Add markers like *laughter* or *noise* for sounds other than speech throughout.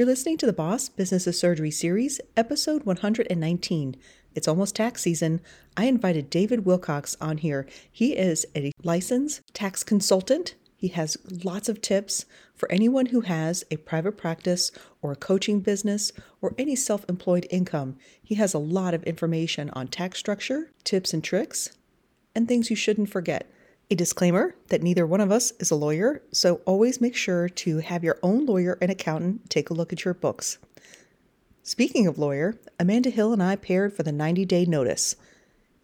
You're listening to the Boss Business of Surgery series, episode 119. It's almost tax season. I invited David Wilcox on here. He is a licensed tax consultant. He has lots of tips for anyone who has a private practice or a coaching business or any self employed income. He has a lot of information on tax structure, tips and tricks, and things you shouldn't forget. A disclaimer that neither one of us is a lawyer, so always make sure to have your own lawyer and accountant take a look at your books. Speaking of lawyer, Amanda Hill and I paired for the 90 day notice.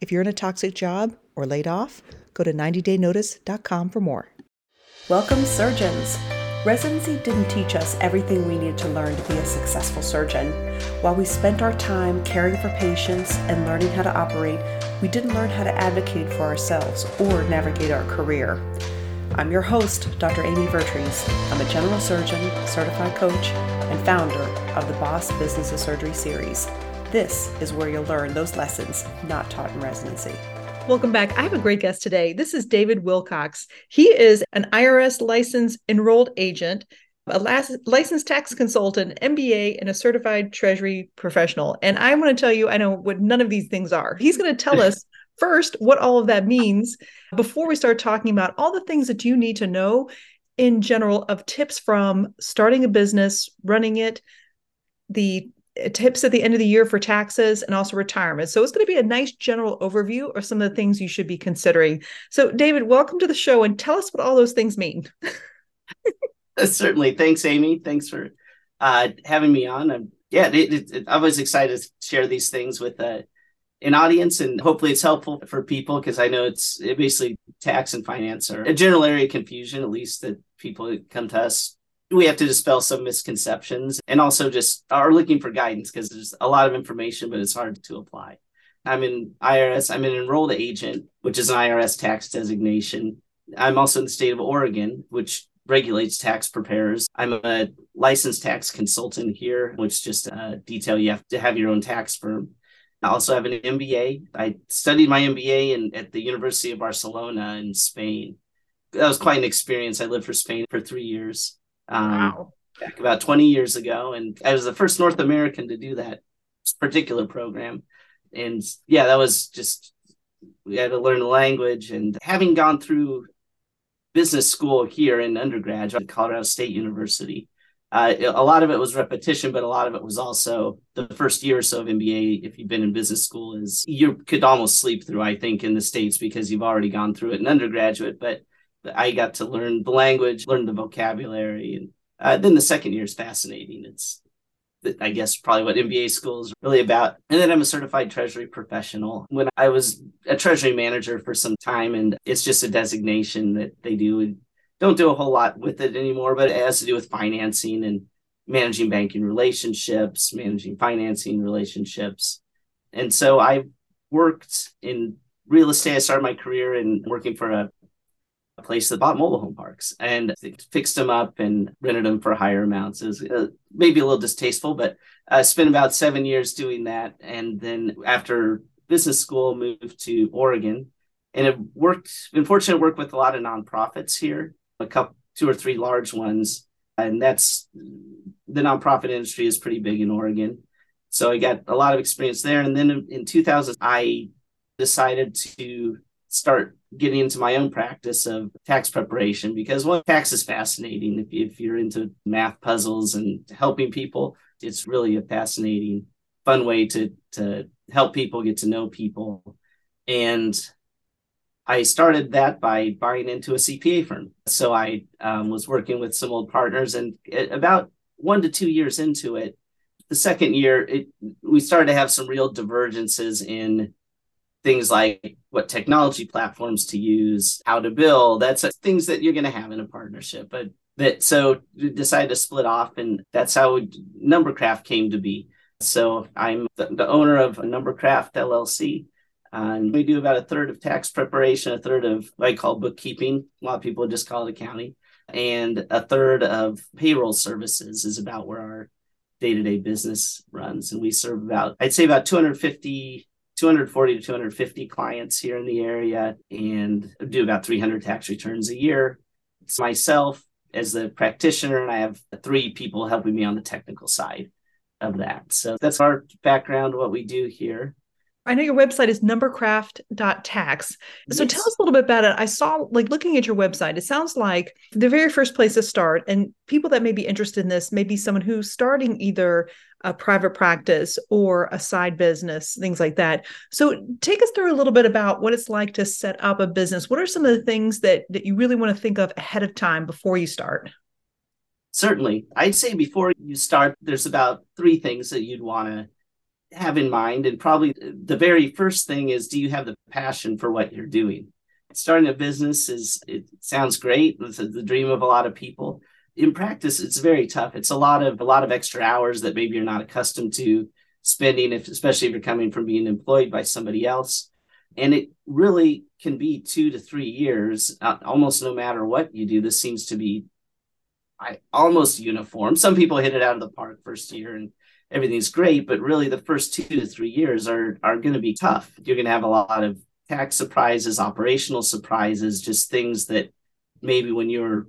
If you're in a toxic job or laid off, go to 90daynotice.com for more. Welcome, surgeons. Residency didn't teach us everything we needed to learn to be a successful surgeon. While we spent our time caring for patients and learning how to operate, we didn't learn how to advocate for ourselves or navigate our career. I'm your host, Dr. Amy Vertrees. I'm a general surgeon, certified coach, and founder of the Boss Business of Surgery series. This is where you'll learn those lessons not taught in residency. Welcome back. I have a great guest today. This is David Wilcox. He is an IRS licensed enrolled agent a licensed tax consultant, MBA, and a certified treasury professional. And I want to tell you, I know what none of these things are. He's going to tell us *laughs* first what all of that means before we start talking about all the things that you need to know in general of tips from starting a business, running it, the tips at the end of the year for taxes and also retirement. So it's going to be a nice general overview of some of the things you should be considering. So, David, welcome to the show and tell us what all those things mean. *laughs* *laughs* Certainly. Thanks, Amy. Thanks for uh, having me on. I'm, yeah, it, it, it, I was excited to share these things with uh, an audience, and hopefully it's helpful for people because I know it's it basically tax and finance are a general area of confusion, at least that people come to us. We have to dispel some misconceptions and also just are looking for guidance because there's a lot of information, but it's hard to apply. I'm in IRS, I'm an enrolled agent, which is an IRS tax designation. I'm also in the state of Oregon, which regulates tax preparers. I'm a licensed tax consultant here, which just uh, detail you have to have your own tax firm. I also have an MBA. I studied my MBA in, at the University of Barcelona in Spain. That was quite an experience. I lived for Spain for three years. Um, wow. Back about 20 years ago. And I was the first North American to do that particular program. And yeah, that was just, we had to learn the language. And having gone through business school here in undergraduate at Colorado State University. Uh, a lot of it was repetition, but a lot of it was also the first year or so of MBA. If you've been in business school, is you could almost sleep through. I think in the states because you've already gone through it in undergraduate. But I got to learn the language, learn the vocabulary, and uh, then the second year is fascinating. It's I guess probably what MBA school is really about. And then I'm a certified treasury professional. When I was a treasury manager for some time, and it's just a designation that they do. Don't do a whole lot with it anymore, but it has to do with financing and managing banking relationships, managing financing relationships. And so I worked in real estate. I started my career in working for a a place that bought mobile home parks and fixed them up and rented them for higher amounts. Was uh, maybe a little distasteful, but I spent about seven years doing that. And then after business school, moved to Oregon and it worked, been fortunate to work with a lot of nonprofits here, a couple, two or three large ones. And that's the nonprofit industry is pretty big in Oregon. So I got a lot of experience there. And then in 2000, I decided to start getting into my own practice of tax preparation because well, tax is fascinating. If, if you're into math puzzles and helping people, it's really a fascinating, fun way to to help people get to know people. And I started that by buying into a CPA firm. So I um, was working with some old partners, and about one to two years into it, the second year, it, we started to have some real divergences in things like what technology platforms to use, how to build. That's things that you're going to have in a partnership. But that so decided to split off, and that's how Numbercraft came to be. So I'm the, the owner of Numbercraft LLC. And we do about a third of tax preparation, a third of what I call bookkeeping. A lot of people just call it accounting. And a third of payroll services is about where our day to day business runs. And we serve about, I'd say about 250 240 to 250 clients here in the area and do about 300 tax returns a year. It's myself as the practitioner, and I have three people helping me on the technical side of that. So that's our background, what we do here. I know your website is numbercraft.tax. So yes. tell us a little bit about it. I saw, like, looking at your website, it sounds like the very first place to start, and people that may be interested in this may be someone who's starting either a private practice or a side business, things like that. So take us through a little bit about what it's like to set up a business. What are some of the things that, that you really want to think of ahead of time before you start? Certainly. I'd say before you start, there's about three things that you'd want to have in mind. And probably the very first thing is do you have the passion for what you're doing? Starting a business is, it sounds great. It's the dream of a lot of people. In practice, it's very tough. It's a lot of a lot of extra hours that maybe you're not accustomed to spending, if especially if you're coming from being employed by somebody else. And it really can be two to three years, uh, almost no matter what you do. This seems to be I, almost uniform. Some people hit it out of the park first year and everything's great, but really the first two to three years are are going to be tough. You're going to have a lot of tax surprises, operational surprises, just things that maybe when you're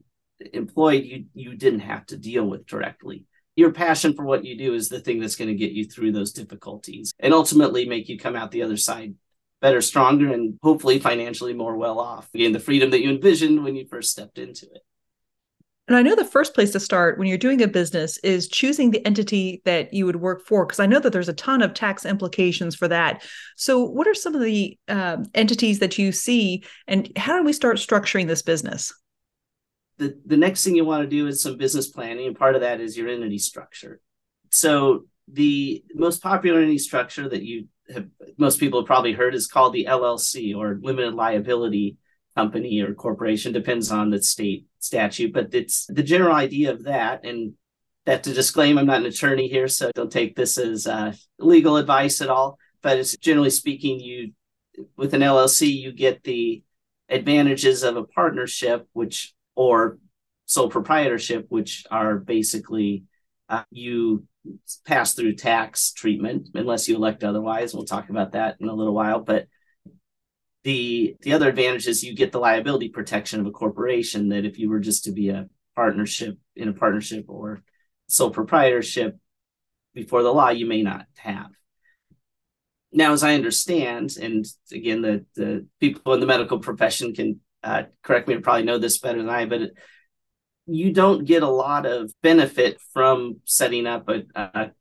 employed you you didn't have to deal with directly. Your passion for what you do is the thing that's going to get you through those difficulties and ultimately make you come out the other side better, stronger, and hopefully financially more well off. Again, the freedom that you envisioned when you first stepped into it. And I know the first place to start when you're doing a business is choosing the entity that you would work for, because I know that there's a ton of tax implications for that. So, what are some of the uh, entities that you see, and how do we start structuring this business? The, the next thing you want to do is some business planning, and part of that is your entity structure. So, the most popular entity structure that you have, most people have probably heard is called the LLC or limited liability company or corporation, depends on the state statute, but it's the general idea of that. And that to disclaim, I'm not an attorney here, so don't take this as uh, legal advice at all. But it's generally speaking, you with an LLC, you get the advantages of a partnership, which or sole proprietorship, which are basically uh, you pass through tax treatment unless you elect otherwise. We'll talk about that in a little while, but the the other advantage is you get the liability protection of a corporation that if you were just to be a partnership in a partnership or sole proprietorship before the law you may not have. Now as i understand and again the the people in the medical profession can uh, correct me or probably know this better than i but you don't get a lot of benefit from setting up a, a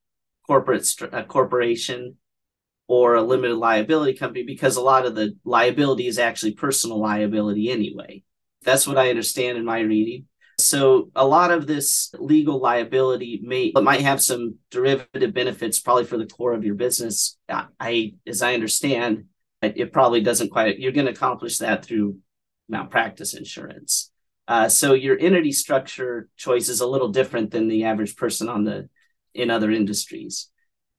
corporate a corporation or a limited liability company because a lot of the liability is actually personal liability anyway. That's what I understand in my reading. So a lot of this legal liability may might have some derivative benefits probably for the core of your business. I as I understand, it probably doesn't quite you're going to accomplish that through malpractice insurance. Uh, so your entity structure choice is a little different than the average person on the in other industries.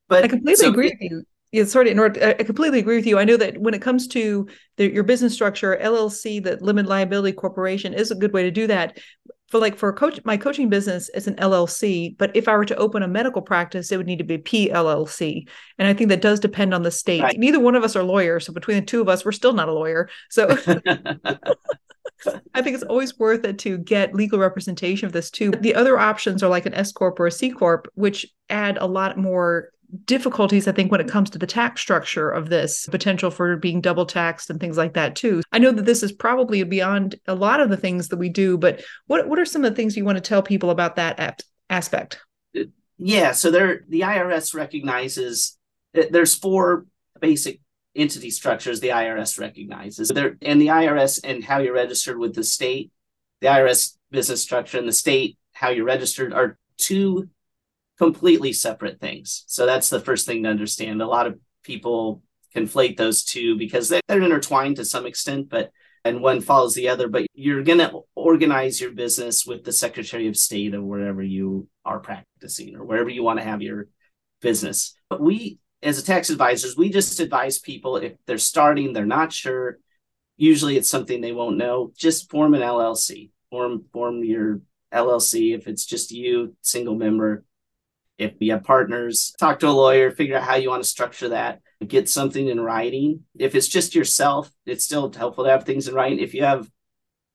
But I completely so, agree with you yeah, sorry in order, I completely agree with you. I know that when it comes to the, your business structure, LLC, the limited liability corporation is a good way to do that. For like for a coach, my coaching business is an LLC, but if I were to open a medical practice, it would need to be PLLC, and I think that does depend on the state. Right. Neither one of us are lawyers, so between the two of us, we're still not a lawyer. So. *laughs* I think it's always worth it to get legal representation of this too. The other options are like an S corp or a C corp, which add a lot more difficulties, I think, when it comes to the tax structure of this potential for being double taxed and things like that too. I know that this is probably beyond a lot of the things that we do, but what what are some of the things you want to tell people about that aspect? Yeah, so there the IRS recognizes eh, there's four basic entity structures the IRS recognizes. There and the IRS and how you're registered with the state, the IRS business structure and the state how you're registered are two completely separate things. So that's the first thing to understand. A lot of people conflate those two because they're intertwined to some extent, but and one follows the other. But you're going to organize your business with the Secretary of State of wherever you are practicing or wherever you want to have your business. But we, as tax advisors, we just advise people if they're starting, they're not sure. Usually, it's something they won't know. Just form an LLC. Form form your LLC if it's just you, single member if you have partners, talk to a lawyer, figure out how you want to structure that, get something in writing. If it's just yourself, it's still helpful to have things in writing. If you have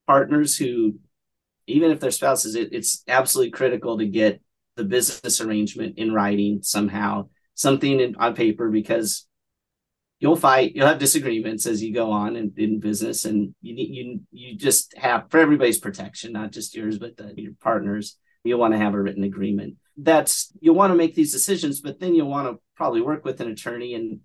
partners who even if they're spouses, it, it's absolutely critical to get the business arrangement in writing somehow, something in, on paper, because you'll fight, you'll have disagreements as you go on in, in business, and you you you just have for everybody's protection, not just yours, but the, your partners. You'll want to have a written agreement. That's you'll want to make these decisions, but then you'll want to probably work with an attorney and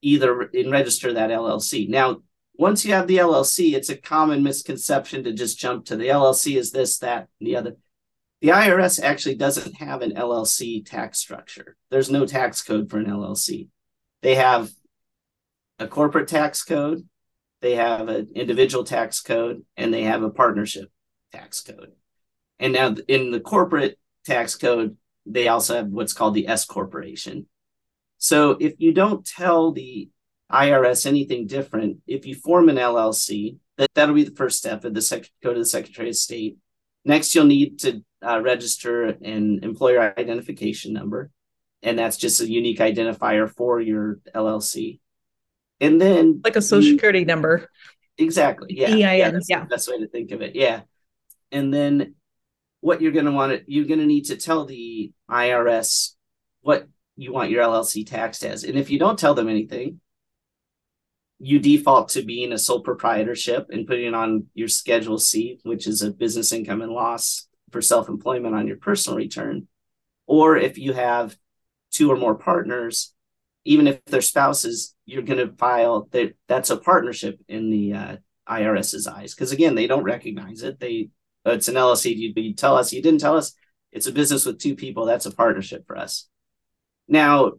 either and register that LLC. Now, once you have the LLC, it's a common misconception to just jump to the LLC is this, that, and the other. The IRS actually doesn't have an LLC tax structure. There's no tax code for an LLC. They have a corporate tax code, they have an individual tax code, and they have a partnership tax code. And now in the corporate tax code, they also have what's called the S corporation. So if you don't tell the IRS anything different, if you form an LLC, that, that'll be the first step of the sec- go to the Secretary of State. Next, you'll need to uh, register an employer identification number, and that's just a unique identifier for your LLC. And then, like a social you, security number. Exactly. Yeah. EIN. Yeah. That's yeah. the best way to think of it. Yeah. And then, what you're going to want to you're going to need to tell the IRS what you want your LLC taxed as, and if you don't tell them anything, you default to being a sole proprietorship and putting on your Schedule C, which is a business income and loss for self employment on your personal return. Or if you have two or more partners, even if they're spouses, you're going to file that that's a partnership in the uh, IRS's eyes. Because again, they don't recognize it. They it's an LLC. You, you tell us you didn't tell us it's a business with two people. That's a partnership for us. Now,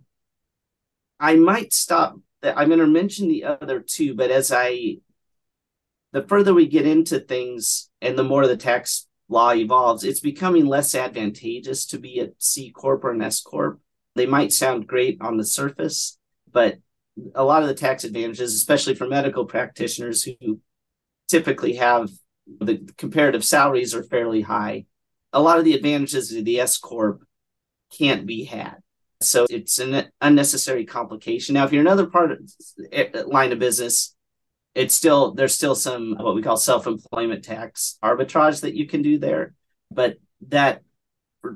I might stop I'm going to mention the other two, but as I, the further we get into things and the more the tax law evolves, it's becoming less advantageous to be a C Corp or an S Corp. They might sound great on the surface, but a lot of the tax advantages, especially for medical practitioners who typically have the comparative salaries are fairly high, a lot of the advantages of the S Corp can't be had. So it's an unnecessary complication. Now, if you're another part of eh, line of business, it's still there's still some what we call self-employment tax arbitrage that you can do there, but that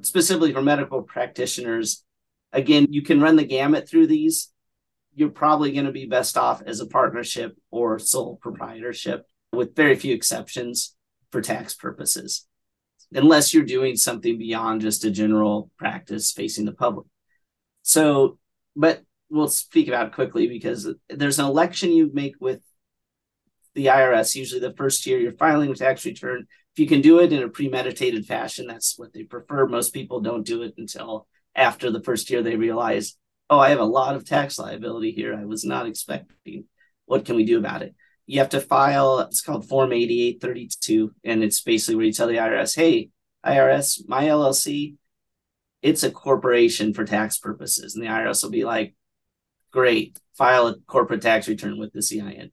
specifically for medical practitioners, again, you can run the gamut through these. You're probably going to be best off as a partnership or sole proprietorship, with very few exceptions for tax purposes, unless you're doing something beyond just a general practice facing the public. So, but we'll speak about quickly because there's an election you make with the IRS. Usually, the first year you're filing with tax return. If you can do it in a premeditated fashion, that's what they prefer. Most people don't do it until after the first year they realize, oh, I have a lot of tax liability here. I was not expecting. What can we do about it? You have to file. It's called Form 8832, and it's basically where you tell the IRS, hey, IRS, my LLC it's a corporation for tax purposes. And the IRS will be like, great, file a corporate tax return with the CIN.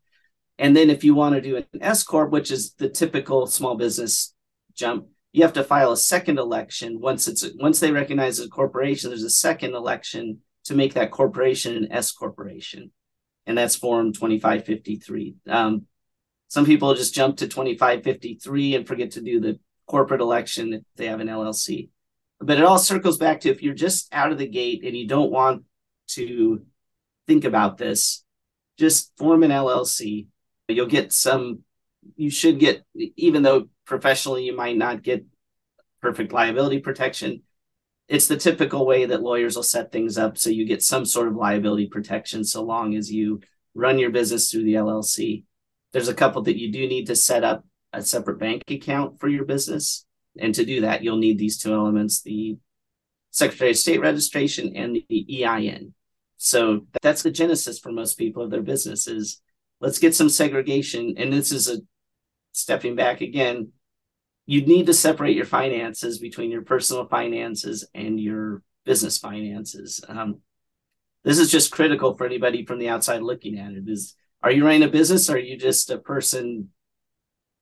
And then if you want to do an S Corp, which is the typical small business jump, you have to file a second election once it's once they recognize a corporation, there's a second election to make that corporation an S corporation. And that's form 2553. Um, some people just jump to 2553 and forget to do the corporate election if they have an LLC but it all circles back to if you're just out of the gate and you don't want to think about this, just form an LLC. You'll get some, you should get, even though professionally you might not get perfect liability protection, it's the typical way that lawyers will set things up so you get some sort of liability protection so long as you run your business through the LLC. There's a couple that you do need to set up a separate bank account for your business and to do that, you'll need these two elements the Secretary of State registration and the EIN. So that's the genesis for most people of their businesses. Let's get some segregation. And this is a stepping back again. You need to separate your finances between your personal finances and your business finances. Um, this is just critical for anybody from the outside looking at it. Is are you running a business or are you just a person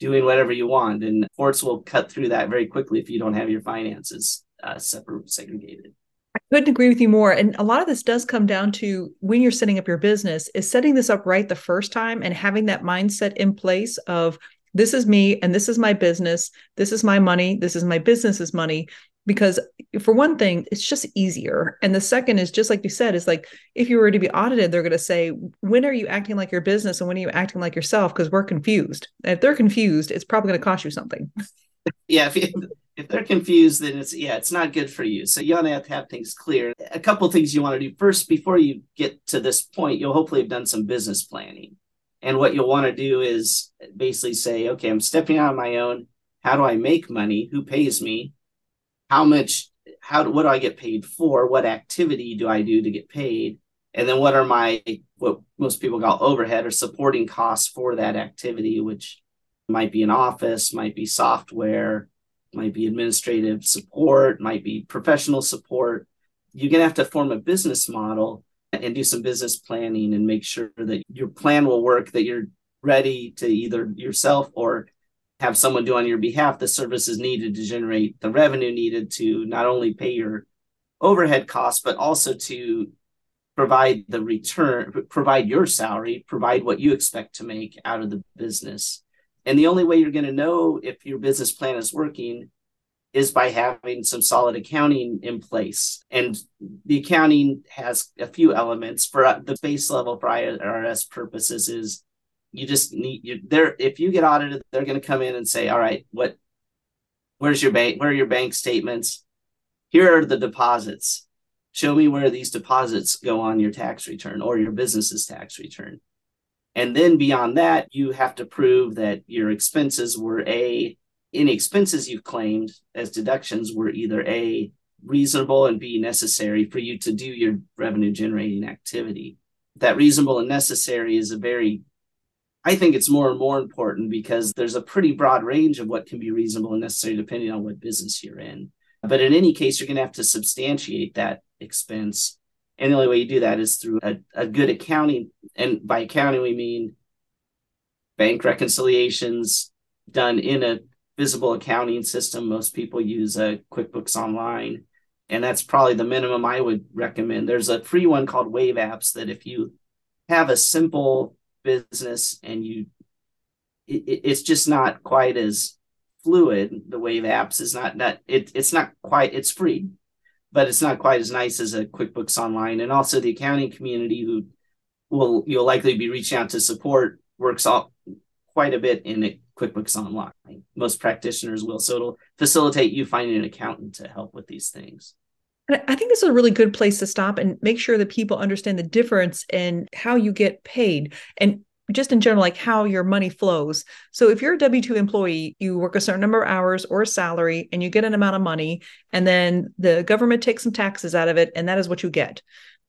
doing whatever you want. And courts will cut through that very quickly if you don't have your finances uh, separate, segregated. I couldn't agree with you more. And a lot of this does come down to when you're setting up your business, is setting this up right the first time and having that mindset in place of this is me and this is my business. This is my money. This is my business's money. Because for one thing, it's just easier. And the second is just like you said, is like if you were to be audited, they're going to say, when are you acting like your business and when are you acting like yourself? Because we're confused. And if they're confused, it's probably going to cost you something. *laughs* yeah. If, you, if they're confused, then it's, yeah, it's not good for you. So you want to have to have things clear. A couple things you want to do first before you get to this point, you'll hopefully have done some business planning. And what you'll want to do is basically say, okay, I'm stepping out on my own. How do I make money? Who pays me? How much? How what do I get paid for? What activity do I do to get paid? And then what are my what most people call overhead or supporting costs for that activity, which might be an office, might be software, might be administrative support, might be professional support. You're gonna have to form a business model and do some business planning and make sure that your plan will work, that you're ready to either yourself or have someone do on your behalf the services needed to generate the revenue needed to not only pay your overhead costs, but also to provide the return, provide your salary, provide what you expect to make out of the business. And the only way you're going to know if your business plan is working is by having some solid accounting in place. And the accounting has a few elements. For uh, the base level for IRS purposes is you just need you there if you get audited they're going to come in and say all right what where's your bank where are your bank statements? Here are the deposits. Show me where these deposits go on your tax return or your business's tax return. And then beyond that you have to prove that your expenses were a any expenses you've claimed as deductions were either A, reasonable, and B, necessary for you to do your revenue generating activity. That reasonable and necessary is a very, I think it's more and more important because there's a pretty broad range of what can be reasonable and necessary depending on what business you're in. But in any case, you're going to have to substantiate that expense. And the only way you do that is through a, a good accounting. And by accounting, we mean bank reconciliations done in a visible accounting system. Most people use a uh, QuickBooks Online, and that's probably the minimum I would recommend. There's a free one called Wave Apps that if you have a simple business and you, it, it's just not quite as fluid. The Wave Apps is not not it, it's not quite it's free, but it's not quite as nice as a QuickBooks Online. And also the accounting community who will you'll likely be reaching out to support works all quite a bit in QuickBooks Online. Most practitioners will. So it'll facilitate you finding an accountant to help with these things. I think this is a really good place to stop and make sure that people understand the difference in how you get paid and just in general, like how your money flows. So if you're a W 2 employee, you work a certain number of hours or a salary and you get an amount of money, and then the government takes some taxes out of it, and that is what you get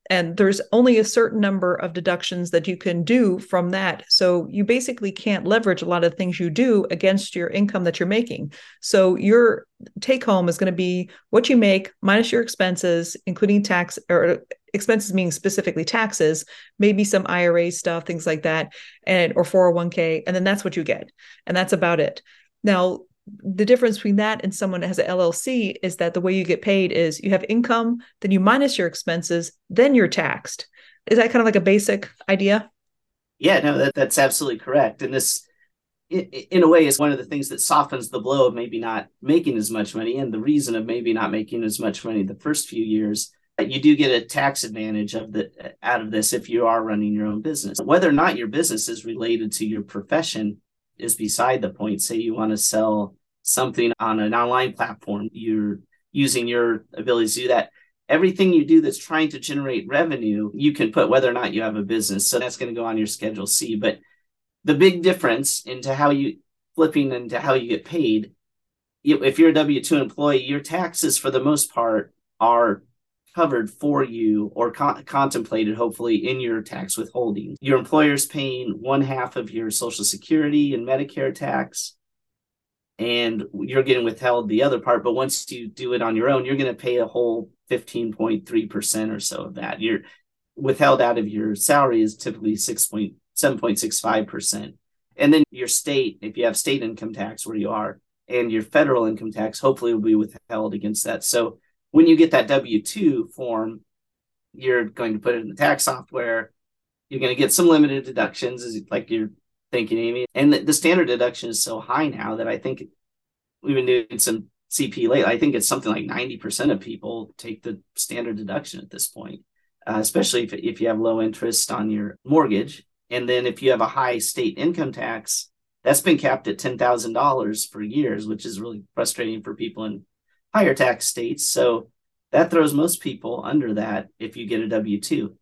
and there's only a certain number of deductions that you can do from that. So you basically can't leverage a lot of things you do against your income that you're making. So your take home is going to be what you make minus your expenses including tax or expenses meaning specifically taxes maybe some ira stuff things like that and or 401k and then that's what you get and that's about it. Now the difference between that and someone that has an LLC is that the way you get paid is you have income, then you minus your expenses, then you're taxed. Is that kind of like a basic idea? Yeah, no, that, that's absolutely correct. And this, in a way, is one of the things that softens the blow of maybe not making as much money and the reason of maybe not making as much money the first few years. You do get a tax advantage of the out of this if you are running your own business. Whether or not your business is related to your profession, is beside the point. Say you want to sell something on an online platform, you're using your ability to do that. Everything you do that's trying to generate revenue, you can put whether or not you have a business. So that's going to go on your schedule C. But the big difference into how you flipping into how you get paid, if you're a W 2 employee, your taxes for the most part are covered for you or con- contemplated, hopefully, in your tax withholding. Your employer's paying one half of your Social Security and Medicare tax, and you're getting withheld the other part. But once you do it on your own, you're going to pay a whole 15.3% or so of that. You're withheld out of your salary is typically 6.7.65%. And then your state, if you have state income tax where you are, and your federal income tax hopefully will be withheld against that. So when you get that W 2 form, you're going to put it in the tax software. You're going to get some limited deductions, like you're thinking, Amy. And the, the standard deduction is so high now that I think we've been doing some CP late. I think it's something like 90% of people take the standard deduction at this point, uh, especially if, if you have low interest on your mortgage. And then if you have a high state income tax, that's been capped at $10,000 for years, which is really frustrating for people in higher tax states. So that throws most people under that if you get a W 2.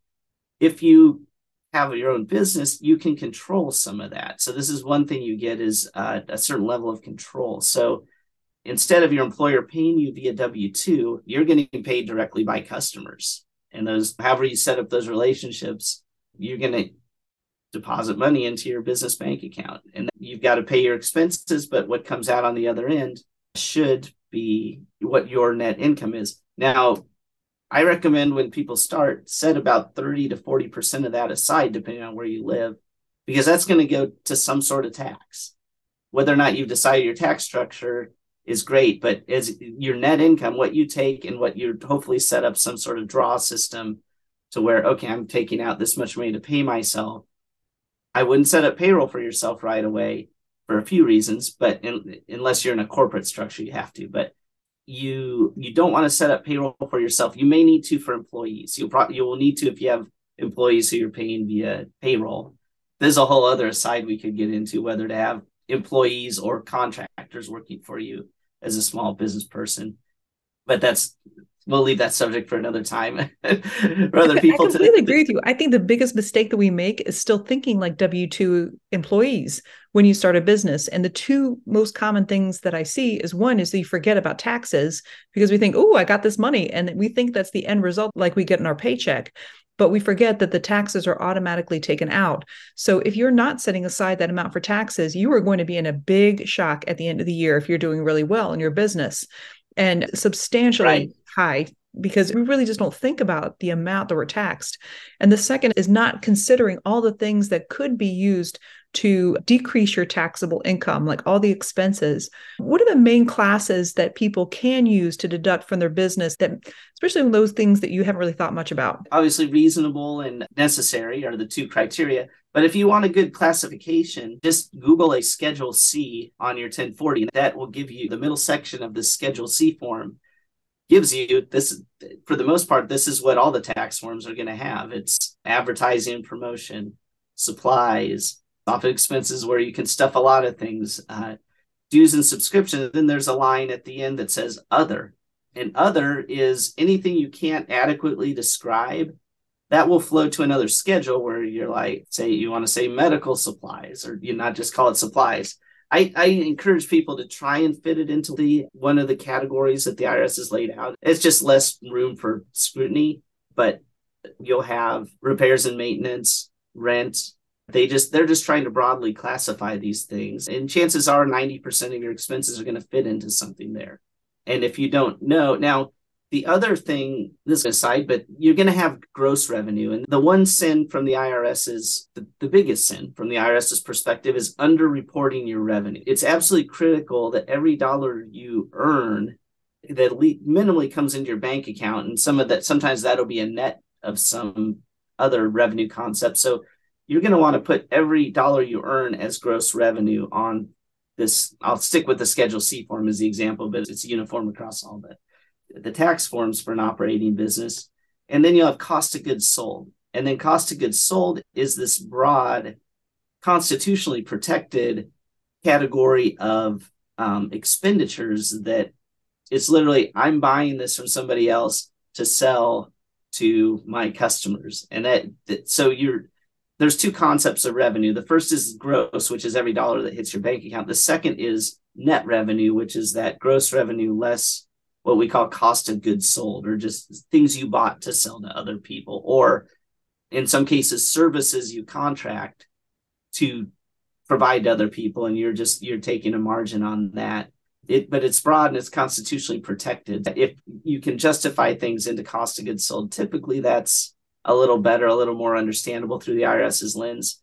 If you have your own business, you can control some of that. So this is one thing you get is uh, a certain level of control. So instead of your employer paying you via W two, you're getting paid directly by customers, and those however you set up those relationships, you're going to deposit money into your business bank account, and you've got to pay your expenses, but what comes out on the other end should be what your net income is. Now, I recommend when people start, set about 30 to 40% of that aside, depending on where you live, because that's going to go to some sort of tax. Whether or not you've decided your tax structure is great, but as your net income, what you take and what you hopefully set up some sort of draw system to where, okay, I'm taking out this much money to pay myself. I wouldn't set up payroll for yourself right away for a few reasons, but in, unless you're in a corporate structure, you have to. But you you don't want to set up payroll for yourself. You may need to for employees. You'll probably you will need to if you have employees who you're paying via payroll. There's a whole other side we could get into whether to have employees or contractors working for you as a small business person. But that's we'll leave that subject for another time *laughs* for other people. I completely to, agree with *laughs* you. I think the biggest mistake that we make is still thinking like W two employees when you start a business. And the two most common things that I see is one is that you forget about taxes because we think, oh, I got this money, and we think that's the end result, like we get in our paycheck. But we forget that the taxes are automatically taken out. So if you're not setting aside that amount for taxes, you are going to be in a big shock at the end of the year if you're doing really well in your business and substantially right. High because we really just don't think about the amount that we're taxed. And the second is not considering all the things that could be used to decrease your taxable income, like all the expenses. What are the main classes that people can use to deduct from their business that, especially those things that you haven't really thought much about? Obviously, reasonable and necessary are the two criteria. But if you want a good classification, just Google a Schedule C on your 1040. That will give you the middle section of the Schedule C form gives you this for the most part this is what all the tax forms are going to have. It's advertising promotion supplies office expenses where you can stuff a lot of things uh, dues and subscriptions. Then there's a line at the end that says other. And other is anything you can't adequately describe that will flow to another schedule where you're like say you want to say medical supplies or you not just call it supplies I, I encourage people to try and fit it into the one of the categories that the IRS has laid out. It's just less room for scrutiny, but you'll have repairs and maintenance, rent. They just they're just trying to broadly classify these things. And chances are 90% of your expenses are going to fit into something there. And if you don't know, now the other thing, this aside, but you're going to have gross revenue. And the one sin from the IRS is the, the biggest sin from the IRS's perspective is underreporting your revenue. It's absolutely critical that every dollar you earn that minimally comes into your bank account. And some of that, sometimes that'll be a net of some other revenue concept. So you're going to want to put every dollar you earn as gross revenue on this. I'll stick with the Schedule C form as the example, but it's uniform across all of it the tax forms for an operating business. And then you'll have cost of goods sold. And then cost of goods sold is this broad, constitutionally protected category of um, expenditures that it's literally, I'm buying this from somebody else to sell to my customers. And that, that so you're, there's two concepts of revenue. The first is gross, which is every dollar that hits your bank account. The second is net revenue, which is that gross revenue less what we call cost of goods sold or just things you bought to sell to other people or in some cases services you contract to provide to other people and you're just you're taking a margin on that. It but it's broad and it's constitutionally protected. If you can justify things into cost of goods sold typically that's a little better a little more understandable through the irs's lens.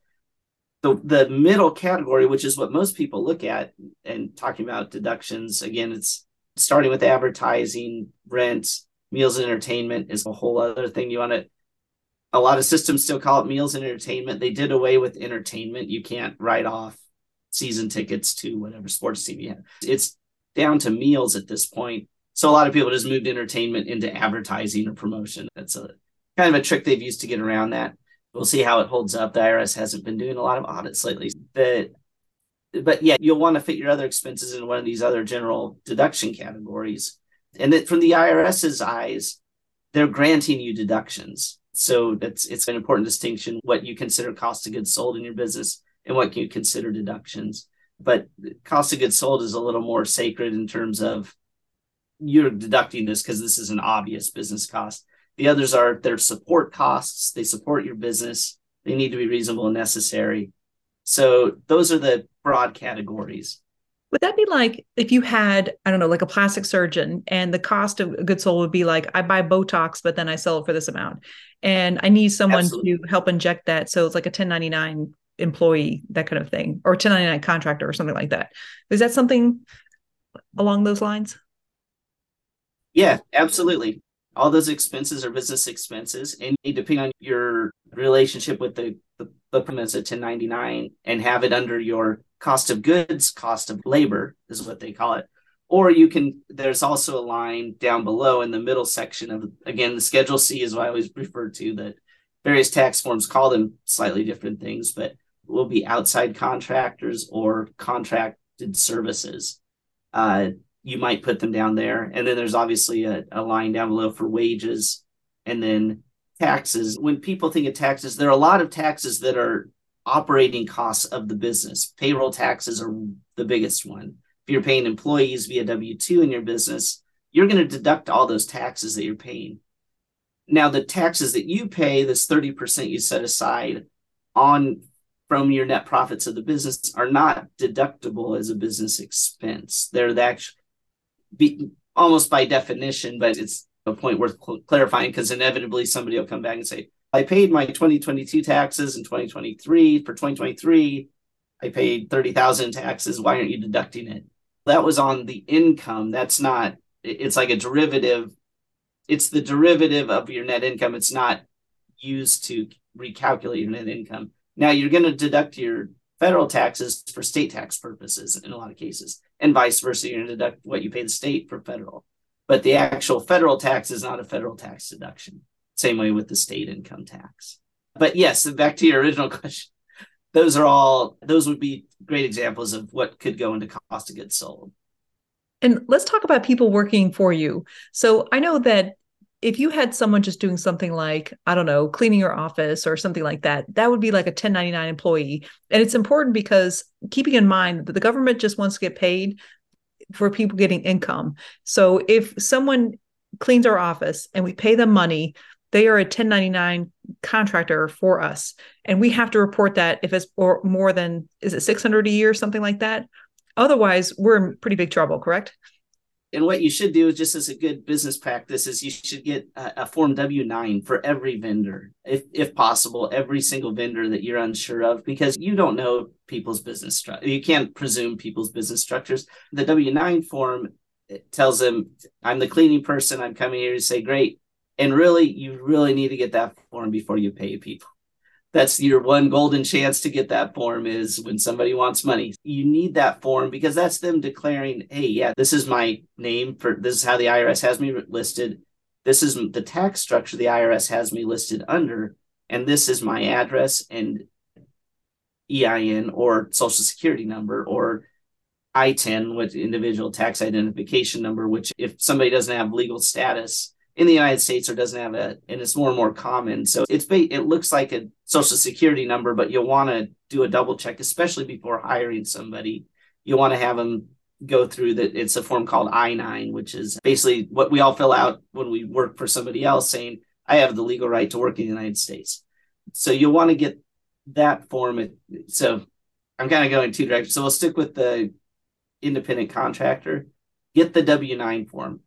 The the middle category which is what most people look at and talking about deductions again it's starting with advertising, rent, meals and entertainment is a whole other thing you want to a lot of systems still call it meals and entertainment. They did away with entertainment. You can't write off season tickets to whatever sports team you have. It's down to meals at this point. So a lot of people just moved entertainment into advertising or promotion. That's a kind of a trick they've used to get around that. We'll see how it holds up. The IRS hasn't been doing a lot of audits lately. But but yeah, you'll want to fit your other expenses in one of these other general deduction categories. And that from the IRS's eyes, they're granting you deductions. So that's it's an important distinction what you consider cost of goods sold in your business and what you consider deductions. But cost of goods sold is a little more sacred in terms of you're deducting this because this is an obvious business cost. The others are their support costs. They support your business. They need to be reasonable and necessary. So those are the broad categories. Would that be like if you had, I don't know, like a plastic surgeon and the cost of a good soul would be like, I buy Botox, but then I sell it for this amount. And I need someone Absolutely. to help inject that. So it's like a 1099 employee, that kind of thing, or 1099 contractor or something like that. Is that something along those lines? Yeah, absolutely. All those expenses are business expenses, and depending on your relationship with the the, the permits at 1099 and have it under your cost of goods, cost of labor is what they call it. Or you can, there's also a line down below in the middle section of, again, the Schedule C is what I always refer to that various tax forms call them slightly different things, but will be outside contractors or contracted services. Uh, you might put them down there. And then there's obviously a, a line down below for wages and then taxes. When people think of taxes, there are a lot of taxes that are operating costs of the business. Payroll taxes are the biggest one. If you're paying employees via W 2 in your business, you're going to deduct all those taxes that you're paying. Now, the taxes that you pay, this 30% you set aside on from your net profits of the business, are not deductible as a business expense. They're the actual, be, almost by definition, but it's a point worth cl- clarifying because inevitably somebody will come back and say, I paid my 2022 taxes in 2023. For 2023, I paid 30,000 taxes. Why aren't you deducting it? That was on the income. That's not, it's like a derivative. It's the derivative of your net income. It's not used to recalculate your net income. Now you're going to deduct your federal taxes for state tax purposes in a lot of cases, and vice versa. You're going to deduct what you pay the state for federal, but the actual federal tax is not a federal tax deduction. Same way with the state income tax. But yes, back to your original *laughs* question. Those are all, those would be great examples of what could go into cost of goods sold. And let's talk about people working for you. So I know that if you had someone just doing something like, I don't know, cleaning your office or something like that, that would be like a 1099 employee. And it's important because keeping in mind that the government just wants to get paid for people getting income. So if someone cleans our office and we pay them money, they are a 1099 contractor for us. And we have to report that if it's or more than is it 600 a year something like that? Otherwise we're in pretty big trouble correct and what you should do just as a good business practice is you should get a, a form w9 for every vendor if if possible every single vendor that you're unsure of because you don't know people's business structure you can't presume people's business structures. The w9 form tells them i'm the cleaning person. I'm coming here to say great. And really, you really need to get that form before you pay people. That's your one golden chance to get that form is when somebody wants money. You need that form because that's them declaring, hey, yeah, this is my name for this is how the IRS has me listed. This is the tax structure the IRS has me listed under. And this is my address and EIN or social security number or ITIN with individual tax identification number, which if somebody doesn't have legal status, in the United States or doesn't have a, and it's more and more common. So it's it looks like a social security number, but you'll want to do a double check, especially before hiring somebody. You'll want to have them go through that. It's a form called I nine, which is basically what we all fill out when we work for somebody else, saying I have the legal right to work in the United States. So you'll want to get that form. So I'm kind of going two directions. So we'll stick with the independent contractor. Get the W nine form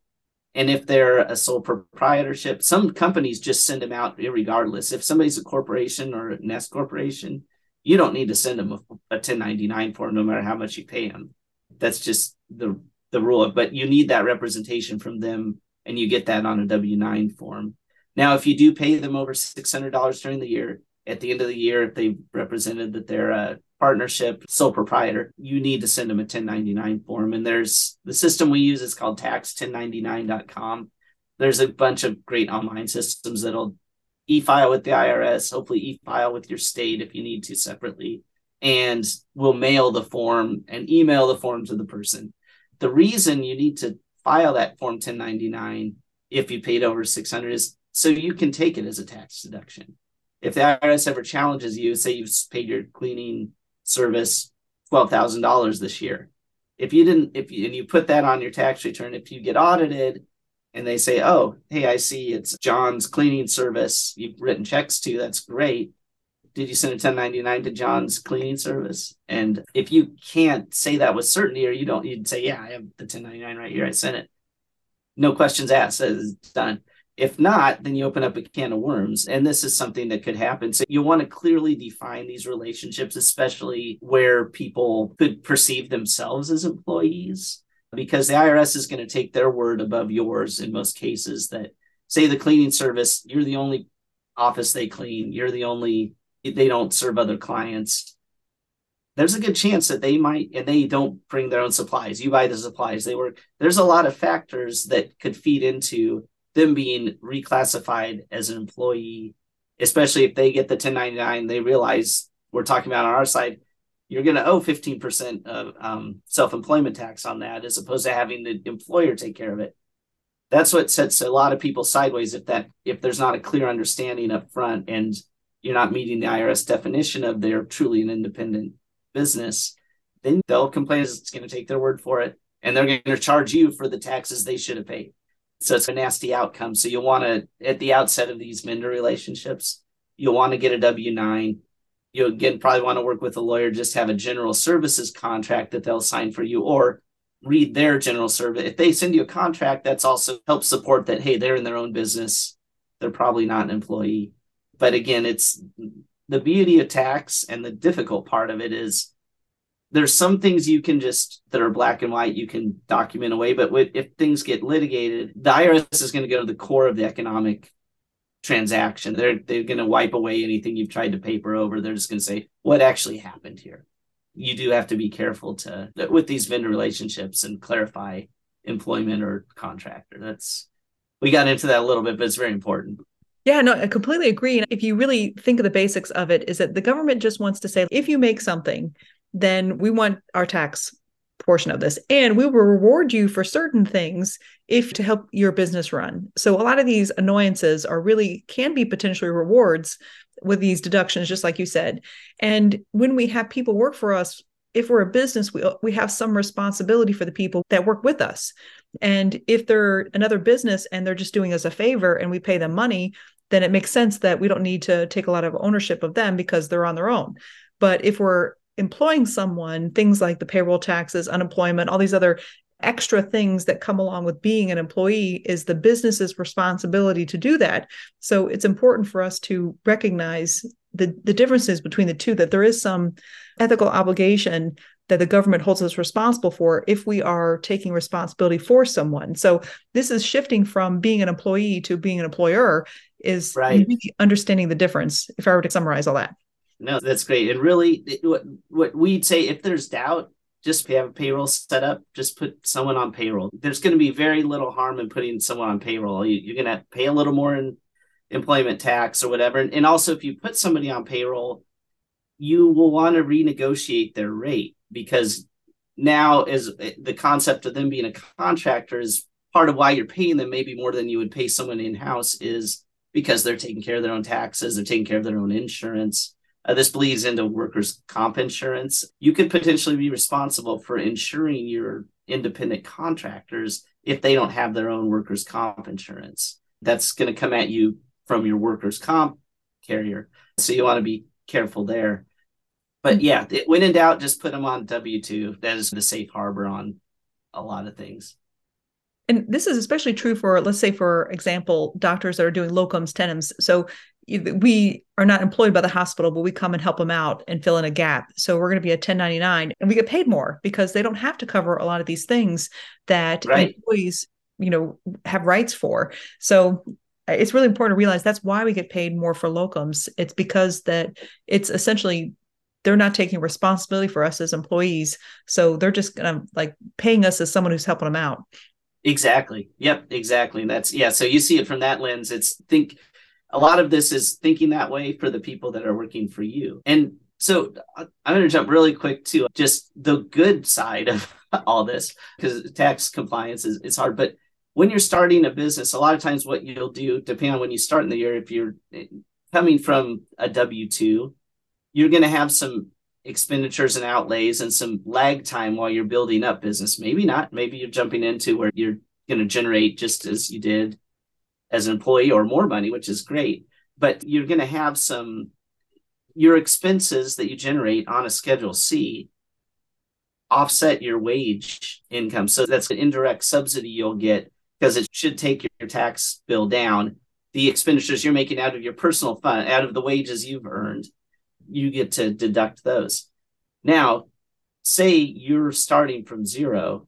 and if they're a sole proprietorship, some companies just send them out regardless. If somebody's a corporation or an S corporation, you don't need to send them a, a 1099 form no matter how much you pay them. That's just the the rule. But you need that representation from them, and you get that on a W 9 form. Now, if you do pay them over $600 during the year, at the end of the year, if they represented that they're a partnership sole proprietor, you need to send them a 1099 form. And there's the system we use is called tax1099.com. There's a bunch of great online systems that'll e-file with the IRS, hopefully e-file with your state if you need to separately, and we'll mail the form and email the form to the person. The reason you need to file that form 1099 if you paid over 600 is so you can take it as a tax deduction. If the IRS ever challenges you, say you've paid your cleaning service $12,000 this year. If you didn't, if you, and you put that on your tax return, if you get audited and they say, oh, hey, I see it's John's cleaning service you've written checks to, that's great. Did you send a 1099 to John's cleaning service? And if you can't say that with certainty, or you don't, you'd say, yeah, I have the 1099 right here, I sent it. No questions asked, it's done. If not, then you open up a can of worms. And this is something that could happen. So you want to clearly define these relationships, especially where people could perceive themselves as employees, because the IRS is going to take their word above yours in most cases. That say the cleaning service, you're the only office they clean, you're the only, they don't serve other clients there's a good chance that they might and they don't bring their own supplies you buy the supplies they work there's a lot of factors that could feed into them being reclassified as an employee, especially if they get the 1099, they realize we're talking about on our side, you're going to owe 15% of um, self employment tax on that as opposed to having the employer take care of it. That's what sets a lot of people sideways if that if there's not a clear understanding up front and you're not meeting the IRS definition of they're truly an independent business, then they'll complain it's going to take their word for it and they're going to charge you for the taxes they should have paid. So it's a nasty outcome. So you'll want to, at the outset of these vendor relationships, you'll want to get a W 9. You'll again probably want to work with a lawyer, just have a general services contract that they'll sign for you or read their general service. If they send you a contract, that's also helps support that, hey, they're in their own business. They're probably not an employee. But again, it's the beauty of tax and the difficult part of it is there's some things you can just that are black and white you can document away but if things get litigated the irs is going to go to the core of the economic transaction. They're they're going to wipe away anything you've tried to paper over. They're just going to say what actually happened here? You do have to be careful to with these vendor relationships and clarify employment or contractor that's we got into that a little bit but it's very important. Yeah, no, I completely agree. And if you really think of the basics of it, is that the government just wants to say if you make something then we want our tax portion of this. And we will reward you for certain things if to help your business run. So a lot of these annoyances are really can be potentially rewards with these deductions just like you said. And when we have people work for us if we're a business we, we have some responsibility for the people that work with us. And if they're another business and they're just doing us a favor and we pay them money then it makes sense that we don't need to take a lot of ownership of them because they're on their own. But if we're employing someone, things like the payroll taxes, unemployment, all these other extra things that come along with being an employee is the business's responsibility to do that. So it's important for us to recognize the, the differences between the two, that there is some ethical obligation that the government holds us responsible for if we are taking responsibility for someone. So this is shifting from being an employee to being an employer is right. really understanding the difference, if I were to summarize all that. No, that's great. And really, what what we'd say if there's doubt, just have a payroll set up. Just put someone on payroll. There's going to be very little harm in putting someone on payroll. You, are going to pay a little more in employment tax or whatever. And, and also, if you put somebody on payroll, you will want to renegotiate their rate because now is the concept of them being a contractor is part of why you're paying them maybe more than you would pay someone in house is because they're taking care of their own taxes, they're taking care of their own insurance uh, this bleeds into workers' comp insurance. You could potentially be responsible for insuring your independent contractors if they don't have their own workers' comp insurance. That's going to come at you from your workers' comp carrier. So you want to be careful there. But yeah, when in doubt, just put them on W 2. That is the safe harbor on a lot of things. And this is especially true for, let's say, for example, doctors that are doing locums tenens. So we are not employed by the hospital, but we come and help them out and fill in a gap. So we're going to be a 1099 and we get paid more because they don't have to cover a lot of these things that right. employees, you know, have rights for. So uh, it's really important to realize that's why we get paid more for locums. It's because that it's essentially they're not taking responsibility for us as employees. So they're just gonna like paying us as someone who's helping them out. Exactly. Yep, exactly. That's yeah. So you see it from that lens. It's think a lot of this is thinking that way for the people that are working for you. And so uh, I'm going to jump really quick to just the good side of *laughs* all this because tax compliance is it's hard. But when you're starting a business, a lot of times what you'll do, depending on when you start in the year, if you're eh, coming from a W 2, you're going to have some expenditures and outlays and some lag time while you're building up business. Maybe not. Maybe you're jumping into where you're going to generate just as you did as an employee or more money, which is great. But you're going to have some your expenses that you generate on a Schedule C offset your wage income. So that's an indirect subsidy you'll get because it should take your tax bill down. The expenditures you're making out of your personal fund, out of the wages you've earned, you get to deduct those. Now, say you're starting from zero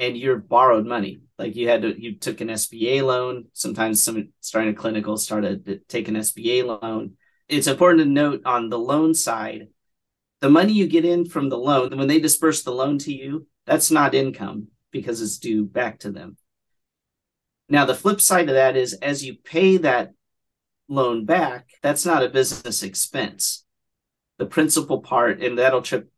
and you're borrowed money, like you had to, you took an SBA loan. Sometimes some starting a clinical started to take an SBA loan. It's important to note on the loan side, the money you get in from the loan, when they disperse the loan to you, that's not income because it's due back to them. Now, the flip side of that is as you pay that loan back, that's not a business expense. The principal part, and that'll trip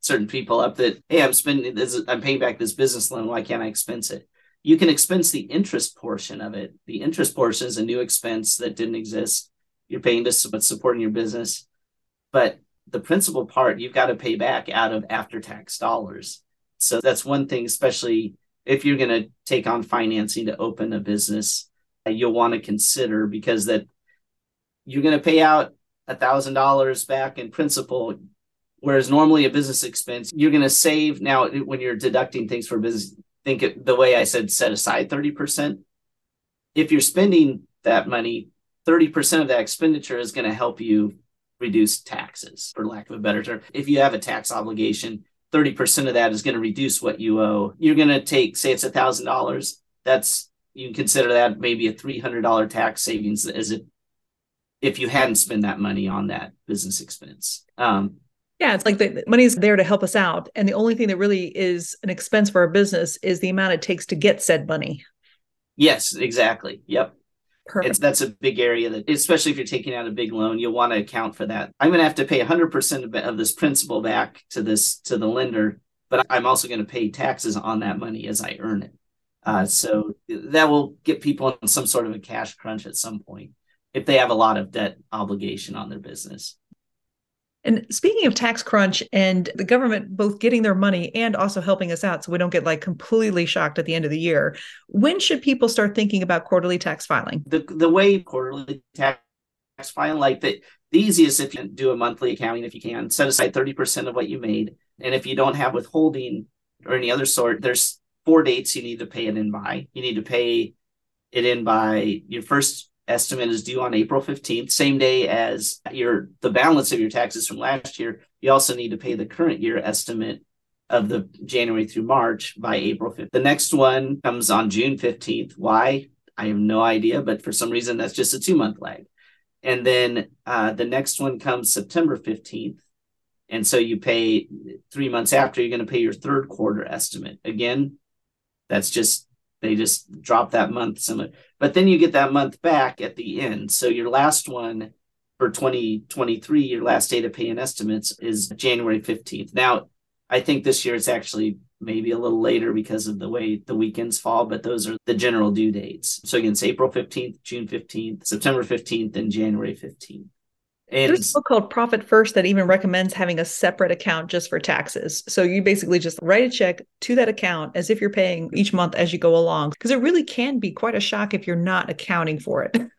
certain people up that, hey, I'm spending this, I'm paying back this business loan. Why can't I expense it? You can expense the interest portion of it. The interest portion is a new expense that didn't exist. You're paying to but supporting your business. But the principal part, you've got to pay back out of after tax dollars. So that's one thing, especially if you're going to take on financing to open a business, you'll want to consider because that you're going to pay out a thousand dollars back in principal, whereas normally a business expense you're going to save. Now, when you're deducting things for business, think it, the way I said, set aside thirty percent. If you're spending that money, thirty percent of that expenditure is going to help you reduce taxes, for lack of a better term. If you have a tax obligation, 30% of that is going to reduce what you owe. You're going to take, say it's $1,000. That's, you can consider that maybe a $300 tax savings as it, if you hadn't spent that money on that business expense. Um, yeah, it's like the money is there to help us out. And the only thing that really is an expense for our business is the amount it takes to get said money. Yes, exactly. Yep. It's, that's a big area that, especially if you're taking out a big loan, you'll want to account for that. I'm going to have to pay 100% of, of this principal back to this to the lender, but I'm also going to pay taxes on that money as I earn it. Uh, so that will get people in some sort of a cash crunch at some point if they have a lot of debt obligation on their business. And speaking of tax crunch and the government both getting their money and also helping us out so we don't get like completely shocked at the end of the year, when should people start thinking about quarterly tax filing? The the way quarterly tax filing like the, the easiest if you can do a monthly accounting if you can, set aside 30% of what you made. And if you don't have withholding or any other sort, there's four dates you need to pay it in by. You need to pay it in by your first estimate is due on April 15th, same day as your the balance of your taxes from last year. You also need to pay the current year estimate of the January through March by April 5th. The next one comes on June 15th. Why? I have no idea, but for some reason that's just a two month lag. And then uh, the next one comes September 15th. And so you pay three months after, you're going to pay your third quarter estimate. Again, that's just they just drop that month but then you get that month back at the end. So your last one for 2023 your last data pay and estimates is january 15th now i think this year it's actually maybe a little later because of the way the weekends fall but those are the general due dates. So again it's april 15th june 15th september 15th and january 15th and There's a book called Profit First that even recommends having a separate account just for taxes. So you basically just write a check to that account as if you're paying each month as you go along, because it really can be quite a shock if you're not accounting for it. *laughs*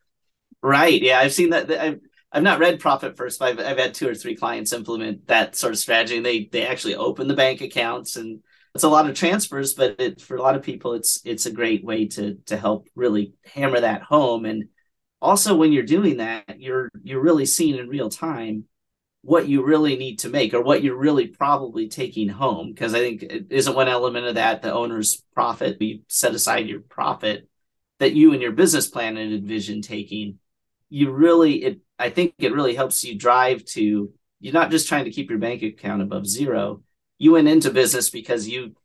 Right. Yeah, I've seen that. I've, I've not read Profit First, but I've, I've had two or three clients implement that sort of strategy. And they they actually open the bank accounts, and it's a lot of transfers, but it, for a lot of people, it's it's a great way to to help really hammer that home and also when you're doing that you're you're really seeing in real time what you really need to make or what you're really probably taking home because i think it isn't one element of that the owner's profit you set aside your profit that you and your business plan and envision taking, you really it I think it really helps you drive to you're not just trying to keep your bank account above zero. You went into business because you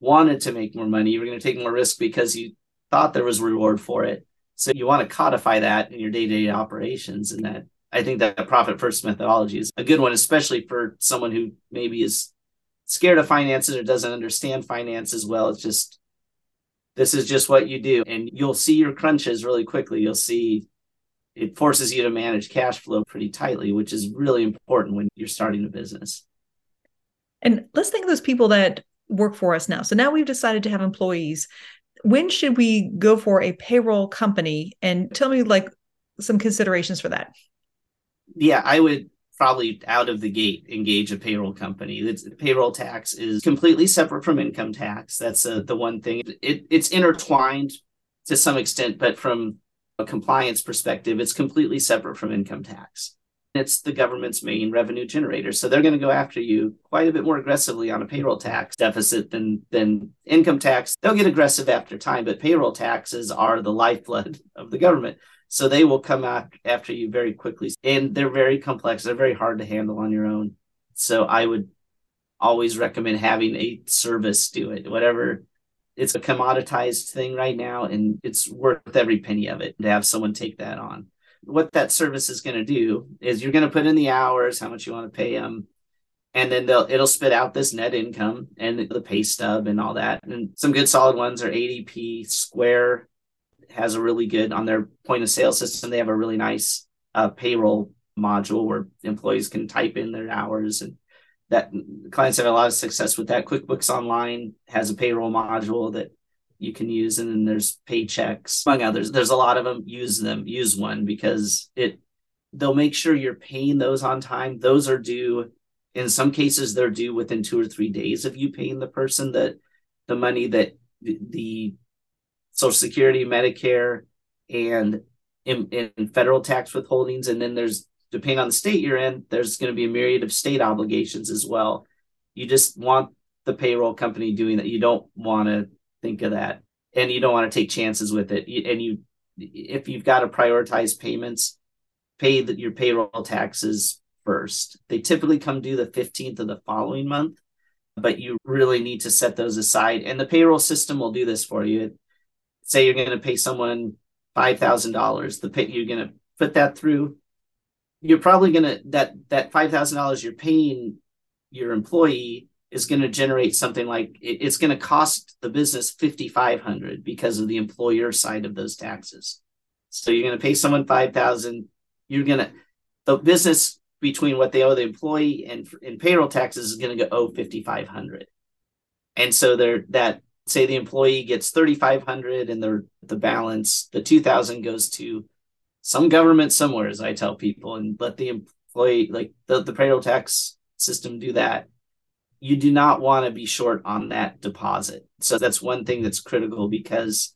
wanted to make more money. You were going to take more risk because you thought there was reward for it. So you want to codify that in your day-to-day operations and that I think that profit first methodology is a good one, especially for someone who maybe is scared of finances or doesn't understand finances well. It's just this is just what you do. And you'll see your crunches really quickly. You'll see it forces you to manage cash flow pretty tightly, which is really important when you're starting a business. And let's think of those people that work for us now. So now we've decided to have employees. When should we go for a payroll company? And tell me like some considerations for that. Yeah, I would probably out of the gate engage a payroll company. It's, payroll tax is completely separate from income tax. That's uh, the one thing. It, it's intertwined to some extent, but from a compliance perspective, it's completely separate from income tax. It's the government's main revenue generator. So they're going to go after you quite a bit more aggressively on a payroll tax deficit than, than income tax. They'll get aggressive after time, but payroll taxes are the lifeblood of the government. So they will come after you very quickly. And they're very complex. They're very hard to handle on your own. So I would always recommend having a service do it. Whatever it's a commoditized thing right now, and it's worth every penny of it to have someone take that on. What that service is going to do is you're going to put in the hours, how much you want to pay them, and then they'll it'll spit out this net income and the pay stub and all that. And some good solid ones are ADP, Square, has a really good on their point of sale system. They have a really nice uh, payroll module where employees can type in their hours and that clients have a lot of success with that. QuickBooks Online has a payroll module that you can use, and then there's Paychex, among others. There's a lot of them. Use them. Use one because it they'll make sure you're paying those on time. Those are due. In some cases, they're due within two or three days of you paying the person that the money that the, Social Security, Medicare, and in, in federal tax withholdings. And then there's, depending on the state you're in, there's going to be a myriad of state obligations as well. You just want the payroll company doing that. You don't want to think of that. And you don't want to take chances with it. And you, if you've got to prioritize payments, pay the, your payroll taxes first. They typically come due the 15th of the following month, but you really need to set those aside. And the payroll system will do this for you say you're going to pay someone five thousand dollars, the pay you're going to put that through. You're probably going to that that five thousand dollars you're paying your employee is going to generate something like it, it's going to cost the business fifty five hundred because of the employer side of those taxes. So you're going to pay someone five thousand. You're going to the business between what they owe the employee and in payroll taxes is going to go owe fifty five hundred. And so there that say the employee gets 3500 and the the balance the 2000 goes to some government somewhere as i tell people and let the employee like the, the payroll tax system do that you do not want to be short on that deposit so that's one thing that's critical because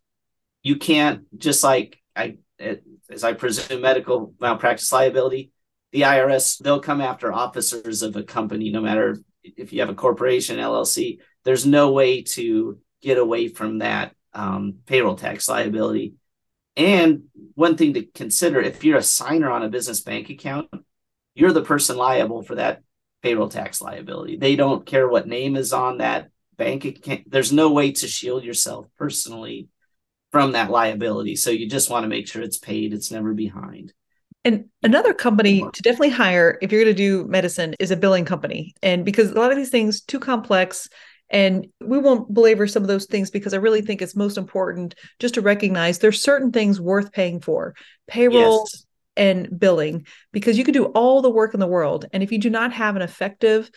you can't just like i as i presume medical malpractice liability the irs they'll come after officers of a company no matter if you have a corporation llc there's no way to get away from that um, payroll tax liability. And one thing to consider if you're a signer on a business bank account, you're the person liable for that payroll tax liability. They don't care what name is on that bank account. There's no way to shield yourself personally from that liability. So you just want to make sure it's paid, it's never behind. And another company to definitely hire if you're going to do medicine is a billing company. And because a lot of these things too complex, and we won't belabor some of those things because I really think it's most important just to recognize there's certain things worth paying for payroll yes. And billing, because you can do all the work in the world. And if you do not have an effective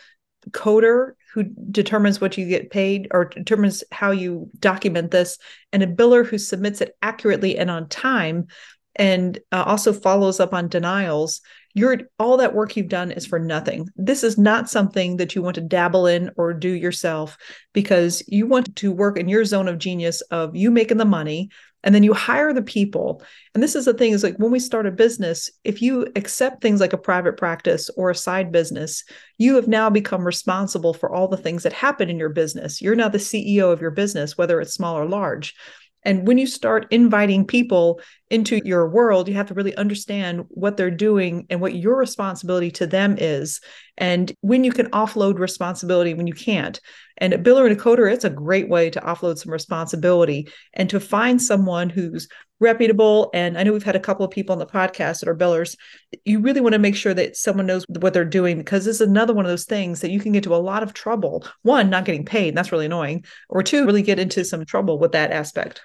coder who determines what you get paid or determines how you document this, and a biller who submits it accurately and on time, and uh, also follows up on denials, you're all that work you've done is for nothing. This is not something that you want to dabble in or do yourself because you want to work in your zone of genius of you making the money and then you hire the people. And this is the thing is like when we start a business, if you accept things like a private practice or a side business, you have now become responsible for all the things that happen in your business. You're now the CEO of your business, whether it's small or large. And when you start inviting people into your world, you have to really understand what they're doing and what your responsibility to them is. And when you can offload responsibility, when you can't. And at Biller and a coder, it's a great way to offload some responsibility and to find someone who's reputable. And I know we've had a couple of people on the podcast that are billers. You really want to make sure that someone knows what they're doing because this is another one of those things that you can get to a lot of trouble. One, not getting paid, that's really annoying. Or two, really get into some trouble with that aspect.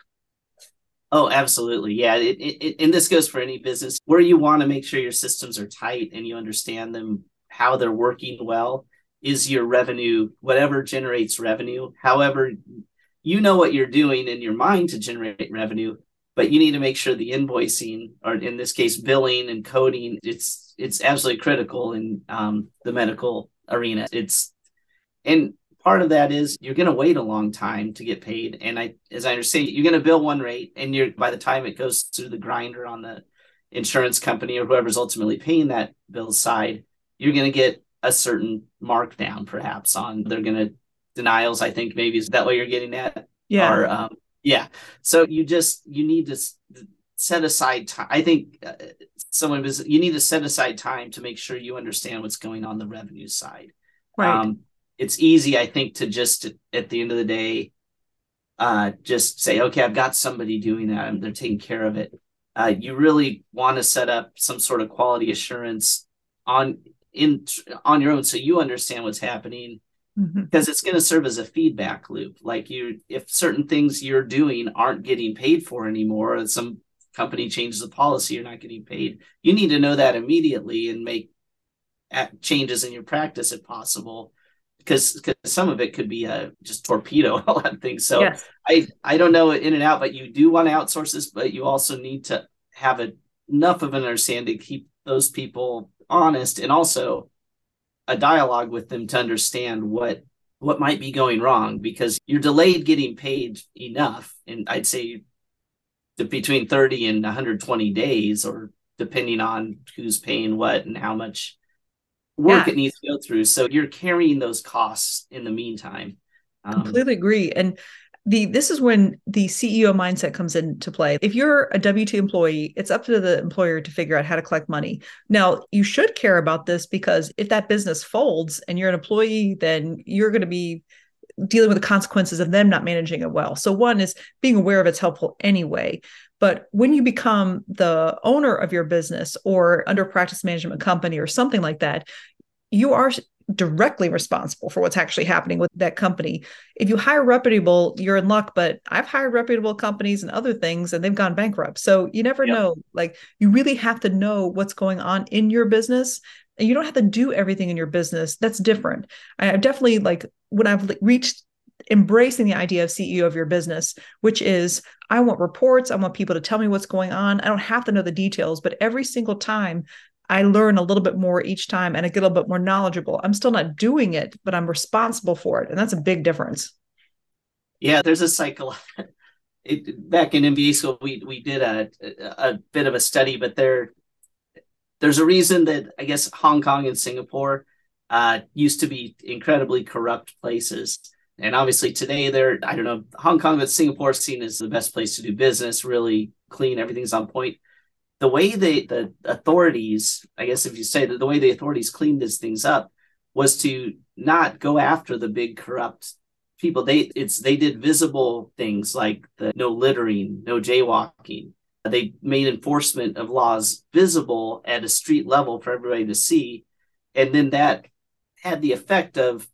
Oh, absolutely. Yeah. It, it, and this goes for any business where you want to make sure your systems are tight and you understand them, how they're working well. Is your revenue, whatever generates revenue. However, you know what you're doing in your mind to generate revenue, but you need to make sure the invoicing, or in this case, billing and coding, it's it's absolutely critical in um, the medical arena. It's and part of that is you're going to wait a long time to get paid and i as i understand you're going to bill one rate and you're by the time it goes through the grinder on the insurance company or whoever's ultimately paying that bill side you're going to get a certain markdown perhaps on they're going to denials i think maybe is that what you're getting at? Yeah. Or, um, yeah. So you just you need to set aside time i think uh, someone was you need to set aside time to make sure you understand what's going on the revenue side. Right. Um, it's easy, I think, to just at the end of the day, uh, just say, okay, I've got somebody doing that and they're taking care of it. Uh, you really want to set up some sort of quality assurance on in on your own so you understand what's happening mm-hmm. because it's going to serve as a feedback loop like you if certain things you're doing aren't getting paid for anymore or some company changes the policy you're not getting paid you need to know that immediately and make changes in your practice if possible because because some of it could be a just torpedo *laughs* a lot of things. So yes. I I don't know in and out, but you do want to outsource this, but you also need to have a, enough of an understanding to keep those people honest and also a dialogue with them to understand what what might be going wrong because you're delayed getting paid enough and i'd say between 30 and 120 days or depending on who's paying what and how much work yeah. it needs to go through. So you're carrying those costs in the meantime. Um, Completely agree. And the this is when the CEO mindset comes into play. If you're a W two employee, it's up to the employer to figure out how to collect money. Now, you should care about this because if that business folds and you're an employee, then you're going to be dealing with the consequences of them not managing it well. So one is being aware of it's helpful anyway. But when you become the owner of your business or under practice management company or something like that, you are directly responsible for what's actually happening with that company. If you hire reputable, you're in luck, but I've hired reputable companies and other things and they've gone bankrupt. So you never yep. know. Like you really have to know what's going on in your business and you don't have to do everything in your business. That's different. I definitely like when I've reached embracing the idea of CEO of your business, which is I want reports. I want people to tell me what's going on. I don't have to know the details, but every single time I learn a little bit more each time and I get a little bit more knowledgeable. I'm still not doing it, but I'm responsible for it. And that's a big difference. Yeah, there's a cycle. *laughs* It, back in MBA school, we we did a, a bit of a study, but there there's a reason that I guess Hong Kong and Singapore uh, used to be incredibly corrupt places. And obviously today they're, I don't know, Hong Kong, but Singapore is seen as the best place to do business, really clean, everything's on point. The way they, the authorities, I guess if you say that the way the authorities cleaned these things up was to not go after the big corrupt people. They, it's, they did visible things like the no littering, no jaywalking. They made enforcement of laws visible at a street level for everybody to see. And then that had the effect of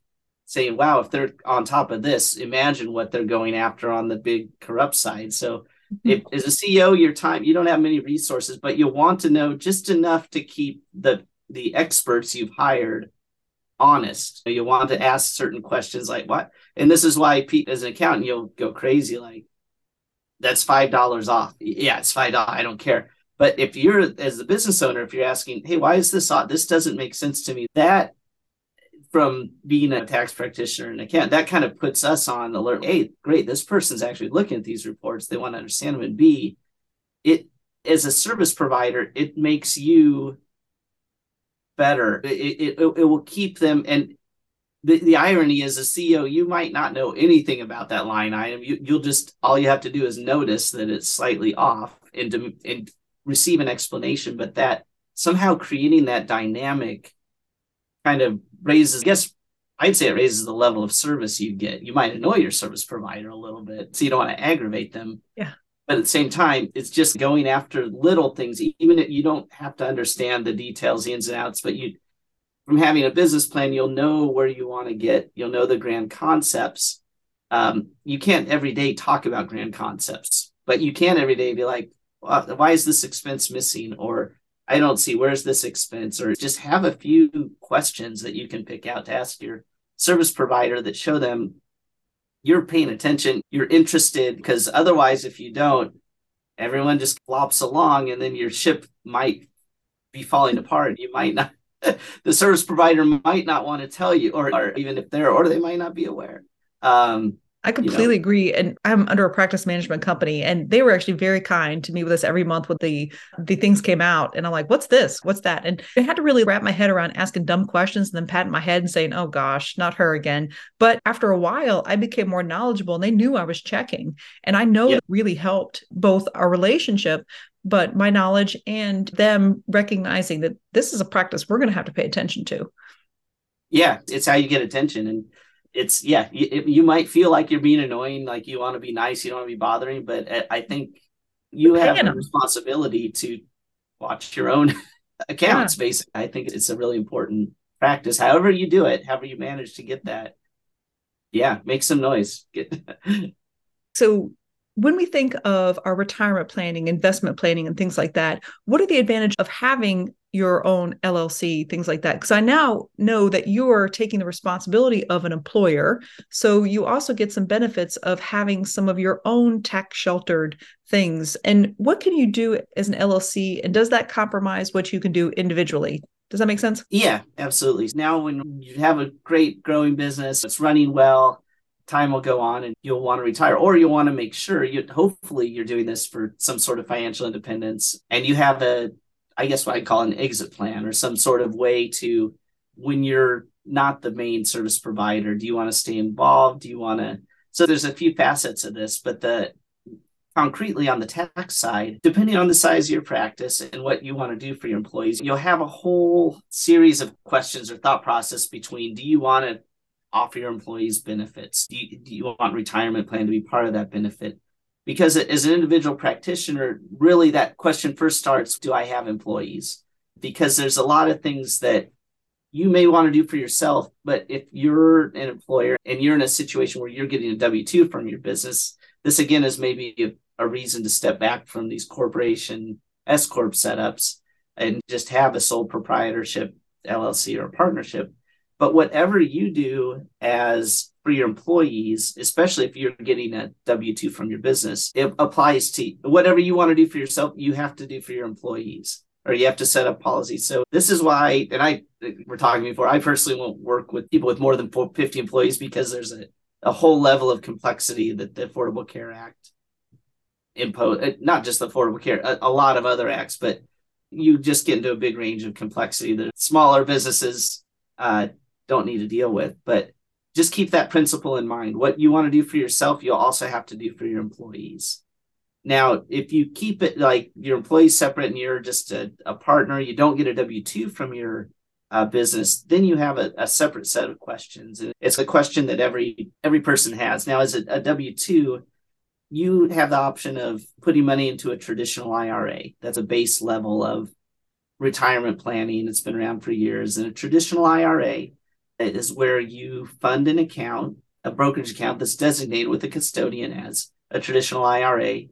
saying, wow, if they're on top of this, imagine what they're going after on the big corrupt side. So. If mm-hmm. as a CEO, your time, you don't have many resources, but you'll want to know just enough to keep the the experts you've hired honest. You want to ask certain questions like what? And this is why Pete, as an accountant, you'll go crazy like that's five dollars off. Yeah, it's five dollars. I don't care. But if you're as the business owner, if you're asking, hey, why is this off? This doesn't make sense to me. That from being a tax practitioner and account, that kind of puts us on alert. Hey, great, this person's actually looking at these reports. They want to understand them. And B, it as a service provider, it makes you better. It, it, it will keep them and the, the irony is, as CEO, you might not know anything about that line item. You, you'll just all you have to do is notice that it's slightly off and, to, and receive an explanation. But that somehow creating that dynamic kind of raises, I guess I'd say it raises the level of service you get. You might annoy your service provider a little bit, so you don't want to aggravate them. Yeah. But at the same time, it's just going after little things, even if you don't have to understand the details, the ins and outs, but you from having a business plan, you'll know where you want to get, you'll know the grand concepts. Um, you can't every day talk about grand concepts, but you can every day be like, why is this expense missing? Or I don't see where's this expense? Or just have a few questions that you can pick out to ask your service provider that show them you're paying attention, you're interested, because otherwise, if you don't, everyone just flops along and then your ship might be falling apart. You might not *laughs* the service provider might not want to tell you, or, or even if they're, or they might not be aware. Um, I completely you know? agree. And I'm under a practice management company and they were actually very kind to meet with us every month when the the things came out. And I'm like, what's this? What's that? And I had to really wrap my head around asking dumb questions and then patting my head and saying, oh gosh, not her again. But after a while, I became more knowledgeable and they knew I was checking. And I know yeah. that really helped both our relationship, but my knowledge and them recognizing that this is a practice we're going to have to pay attention to. Yeah, it's how you get attention. And it's, yeah, you, you might feel like you're being annoying, like you want to be nice, you don't want to be bothering, but uh, I think you have a responsibility to watch your own *laughs* accounts, yeah. basically. I think it's a really important practice. However, you do it, however, you manage to get that. Yeah, make some noise. *laughs* so when we think of our retirement planning, investment planning, and things like that, what are the advantage of having your own LLC, things like that? Because I now know that you're taking the responsibility of an employer. So you also get some benefits of having some of your own tax sheltered things. And what can you do as an LLC? And does that compromise what you can do individually? Does that make sense? Yeah, absolutely. Now, when you have a great growing business, it's running well, time will go on and you'll want to retire or you'll want to make sure you hopefully you're doing this for some sort of financial independence and you have a i guess what i call an exit plan or some sort of way to when you're not the main service provider do you want to stay involved do you want to so there's a few facets of this but the concretely on the tax side depending on the size of your practice and what you want to do for your employees you'll have a whole series of questions or thought process between do you want to offer your employees benefits? Do you, do you want retirement plan to be part of that benefit? Because as an individual practitioner, really that question first starts Do I have employees? Because there's a lot of things that you may want to do for yourself, but if you're an employer and you're in a situation where you're getting a W 2 from your business, this again is maybe a, a reason to step back from these corporation S Corp setups and just have a sole proprietorship LLC or partnership but whatever you do as for your employees, especially if you're getting a W 2 from your business, it applies to whatever you want to do for yourself, you have to do for your employees or you have to set up policies. So this is why, and I, we're talking before, I personally won't work with people with more than 50 employees because there's a, a whole level of complexity that the Affordable Care Act impose, uh, not just the Affordable Care, a, a lot of other acts, but you just get into a big range of complexity that smaller businesses uh, don't need to deal with. But just keep that principle in mind. What you want to do for yourself, you'll also have to do for your employees. Now, if you keep it like your employees separate and you're just a, a partner, you don't get a W 2 from your uh, business, then you have a, a, separate set of questions. And it's a question that every every person has. Now, as a, a W 2, you have the option of putting money into a traditional IRA. That's a base level of retirement planning. It's been around for years. And a traditional IRA is where you fund an account, a brokerage account that's designated with a custodian as a traditional IRA.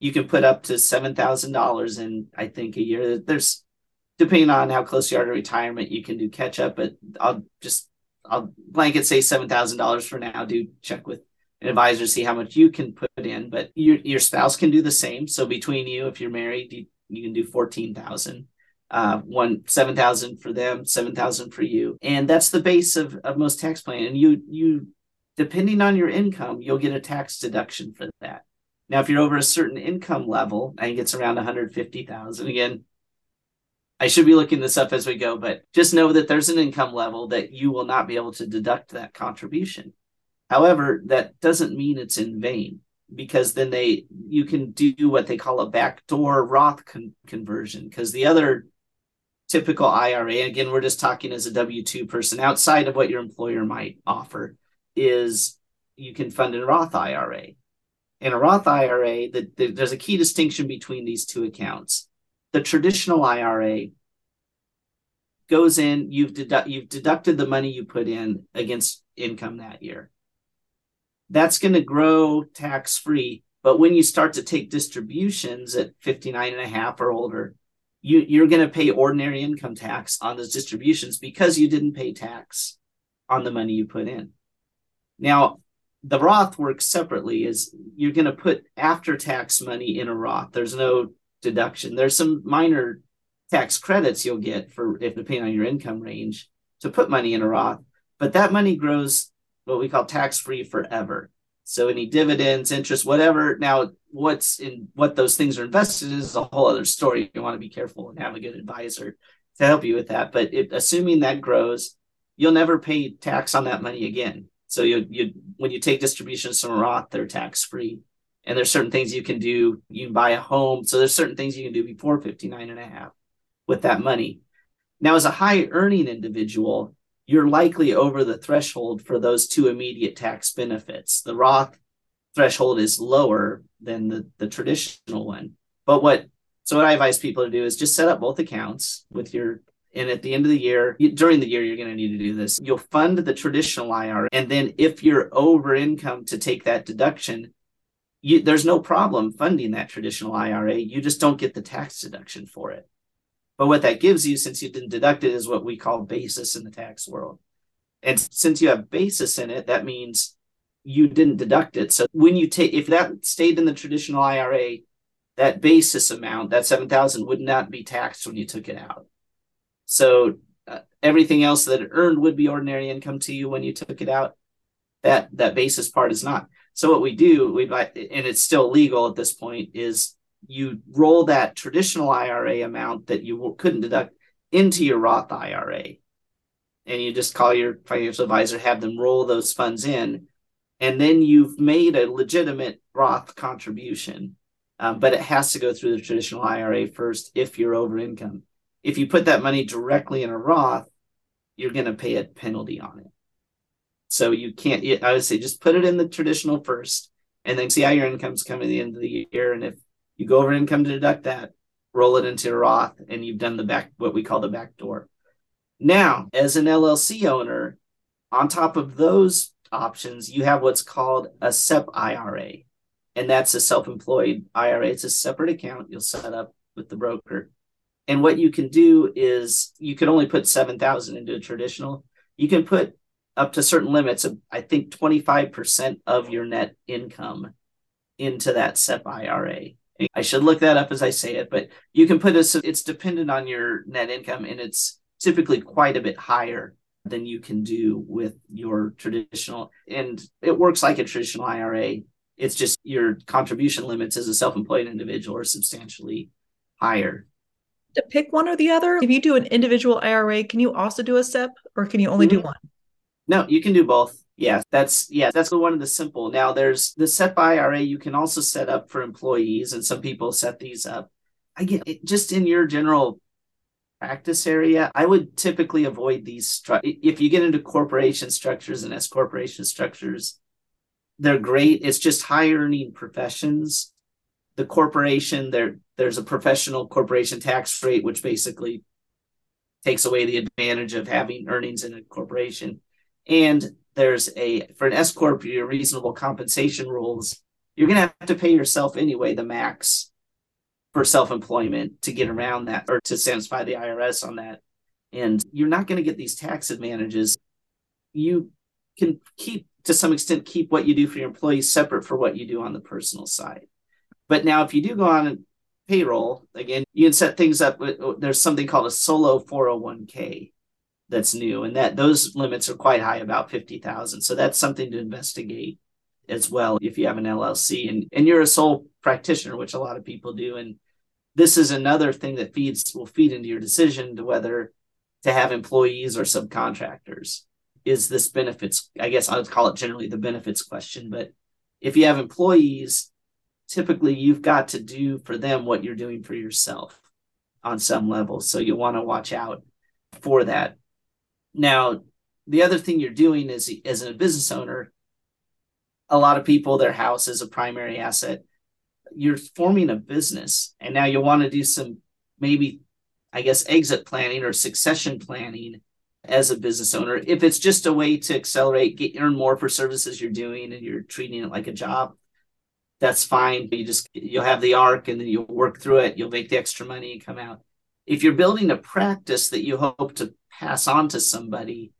You can put up to seven thousand dollars in, I think, a year. There's depending on how close you are to retirement, you can do catch up, but I'll just I'll blanket say seven thousand dollars for now. Do check with an advisor, see how much you can put in, but your your spouse can do the same. So between you, if you're married, you, you can do fourteen thousand uh, one seven thousand for them, seven thousand for you, and that's the base of, of most tax plan. And you you depending on your income, you'll get a tax deduction for that. Now, if you're over a certain income level, I think it's around one hundred fifty thousand. Again, I should be looking this up as we go, but just know that there's an income level that you will not be able to deduct that contribution. However, that doesn't mean it's in vain because then they you can do what they call a backdoor Roth con- conversion because the other typical IRA again we're just talking as a W2 person outside of what your employer might offer is you can fund a Roth IRA. In a Roth IRA, the, the, there's a key distinction between these two accounts. The traditional IRA goes in, you've, dedu- you've deducted the money you put in against income that year that's going to grow tax free. But when you start to take distributions at 59 and a half or older, you, you're going to pay ordinary income tax on those distributions because you didn't pay tax on the money you put in. Now, the Roth works separately is you're going to put after tax money in a Roth. There's no deduction. There's some minor tax credits you'll get for if depending on your income range to put money in a Roth, but that money grows what we call tax free forever. So any dividends, interest, whatever. Now, what's in what those things are invested in is a whole other story. You want to be careful and have a good advisor to help you with that. But it, assuming that grows, you'll never pay tax on that money again. So you you when you take distributions from Roth, they're tax free. And there's certain things you can do. You can buy a home. So there's certain things you can do before 59 and a half with that money. Now, as a high earning individual, you're likely over the threshold for those two immediate tax benefits. The Roth threshold is lower than the, the traditional one. But what so what I advise people to do is just set up both accounts with your and at the end of the year, during the year, you're going to need to do this. You'll fund the traditional IRA. And then if you're over income to take that deduction, you, there's no problem funding that traditional IRA. You just don't get the tax deduction for it. But what that gives you, since you didn't deduct it, is what we call basis in the tax world. And since you have basis in it, that means you didn't deduct it. So when you take, if that stayed in the traditional IRA, that basis amount, that 7,000 would not be taxed when you took it out. So uh, everything else that it earned would be ordinary income to you when you took it out. That, that basis part is not. So what we do, we buy, and it's still legal at this point, is you roll that traditional IRA amount that you couldn't deduct into your Roth IRA. And you just call your financial advisor, have them roll those funds in. And then you've made a legitimate Roth contribution. Um, but it has to go through the traditional IRA first if you're over income. If you put that money directly in a Roth, you're going to pay a penalty on it. So you can't, I would say just put it in the traditional first and then see how your income's coming at the end of the year. And if you go over income to deduct that, roll it into Roth, and you've done the back, what we call the back door. Now, as an LLC owner, on top of those options, you have what's called a SEP IRA, and that's a self employed IRA. It's a separate account you'll set up with the broker. And what you can do is you can only put 7,000 into a traditional. You can put up to certain limits of, I think, 25% of your net income into that SEP IRA. I should look that up as I say it, but you can put it, it's dependent on your net income and it's typically quite a bit higher than you can do with your traditional. And it works like a traditional IRA. It's just your contribution limits as a self employed individual are substantially higher. To pick one or the other, if you do an individual IRA, can you also do a SEP or can you only mm-hmm. do one? No, you can do both. Yeah, that's yeah, that's the one of the simple. Now there's the set by IRA you can also set up for employees, and some people set these up. I get it, just in your general practice area, I would typically avoid these. Stru- if you get into corporation structures and S corporation structures, they're great. It's just high earning professions. The corporation there, there's a professional corporation tax rate, which basically takes away the advantage of having earnings in a corporation. And there's a for an S corp your reasonable compensation rules. You're going to have to pay yourself anyway the max for self employment to get around that or to satisfy the IRS on that. And you're not going to get these tax advantages. You can keep to some extent keep what you do for your employees separate for what you do on the personal side. But now if you do go on a payroll, again, you can set things up. There's something called a solo 401k that's new and that those limits are quite high about 50,000 so that's something to investigate as well if you have an LLC and and you're a sole practitioner which a lot of people do and this is another thing that feeds will feed into your decision to whether to have employees or subcontractors. Is this benefits? I guess I would call it generally the benefits question. But if you have employees, typically you've got to do for them what you're doing for yourself on some level. So you want to watch out for that. Now, the other thing you're doing is as a business owner, a lot of people, their house is a primary asset. You're forming a business, and now you want to do some maybe, I guess, exit planning or succession planning as a business owner. If it's just a way to accelerate, get earn more for services you're doing, and you're treating it like a job, that's fine. You just you'll have the arc, and then you'll work through it. You'll make the extra money and come out. If you're building a practice that you hope to pass on to somebody,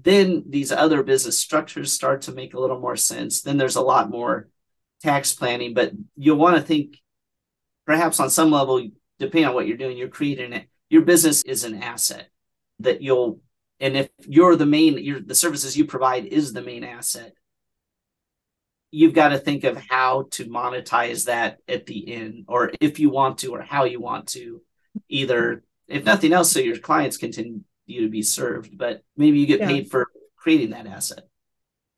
then these other business structures start to make a little more sense. Then there's a lot more tax planning, but you'll want to think perhaps on some level, depending on what you're doing, you're creating it. Your business is an asset that you'll, and if you're the main, you're, the services you provide is the main asset, you've got to think of how to monetize that at the end, or if you want to, or how you want to, either if nothing else, so your clients continue you to be served, but maybe you get yeah. paid for creating that asset.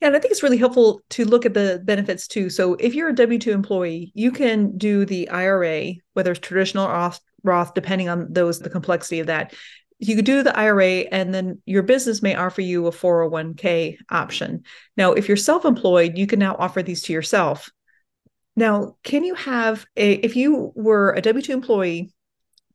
Yeah, and I think it's really helpful to look at the benefits too. So if you're a W 2 employee, you can do the IRA, whether it's traditional or Roth, depending on those, the complexity of that. You could do the IRA, and then your business may offer you a 401k option. Now, if you're self employed, you can now offer these to yourself. Now, can you have a, if you were a W 2 employee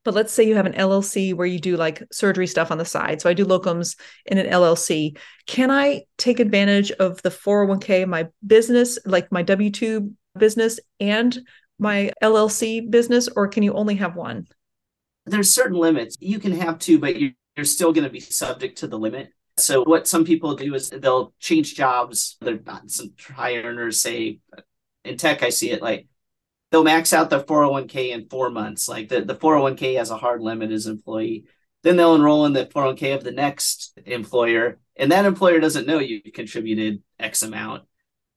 but let's say you have an LLC where you do like surgery stuff on the side. So I do locums in an LLC. Can I take advantage of the 401k, my business, like my W 2 business and my LLC business, or can you only have one? There's certain limits. You can have two, but you're, still going to be subject to the limit. So what some people do is they'll change jobs. They're not some high earners say in tech, I see it like they'll max out their 401k in four months. Like the, the 401k has a hard limit as employee. Then they'll enroll in the 401k of the next employer. And that employer doesn't know you contributed X amount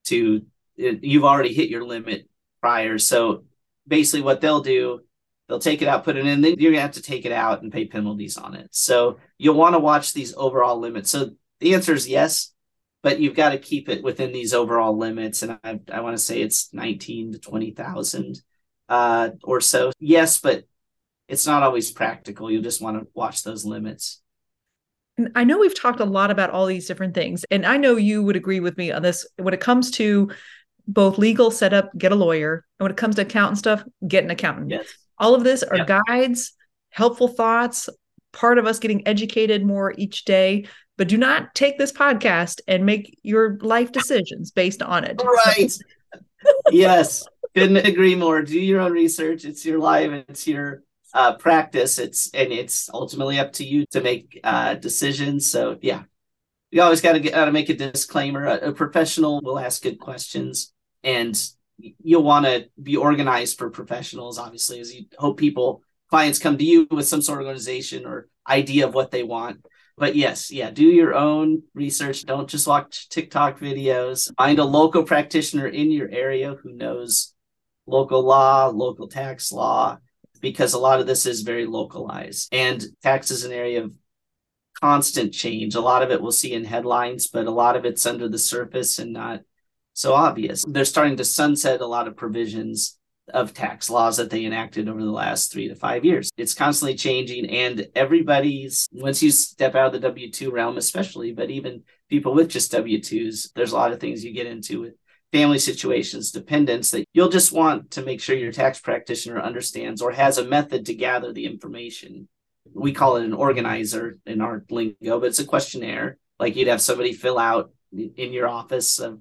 to you've already hit your limit prior. So basically what they'll do, they'll take it out, put it in, then you're gonna have to take it out and pay penalties on it. So you'll want to watch these overall limits. So the answer is yes, but you've got to keep it within these overall limits. And I, I want to say it's 19 to 20,000 uh, or so. Yes, but it's not always practical. You just want to watch those limits. I know we've talked a lot about all these different things, and I know you would agree with me on this. When it comes to both legal setup, get a lawyer, and when it comes to accountant stuff, get an accountant. Yes. All of this are guides, helpful thoughts, part of us getting educated more each day but do not take this podcast and make your life decisions based on it. Right. yes. Couldn't agree more. Do your own research. It's your life. It's your uh, practice. It's and it's ultimately up to you to make uh, decisions. So yeah, you always got to get to make a disclaimer. A, a professional will ask good questions, and you'll want to be organized for professionals. Obviously, as you hope people clients come to you with some sort of organization or idea of what they want but yes, yeah, do your own research. Don't just watch TikTok videos. Find a local practitioner in your area who knows local law, local tax law, because a lot of this is very localized. And tax is an area of constant change. A lot of it we'll see in headlines, but a lot of it's under the surface and not so obvious. They're starting to sunset a lot of provisions of tax laws that they enacted over the last three to five years. It's constantly changing, and everybody's, once you step out of the W 2 realm, especially, but even people with just W 2s, there's a lot of things you get into with family situations, dependents that you'll just want to make sure your tax practitioner understands or has a method to gather the information. We call it an organizer in our lingo, but it's a questionnaire. Like you'd have somebody fill out in your office of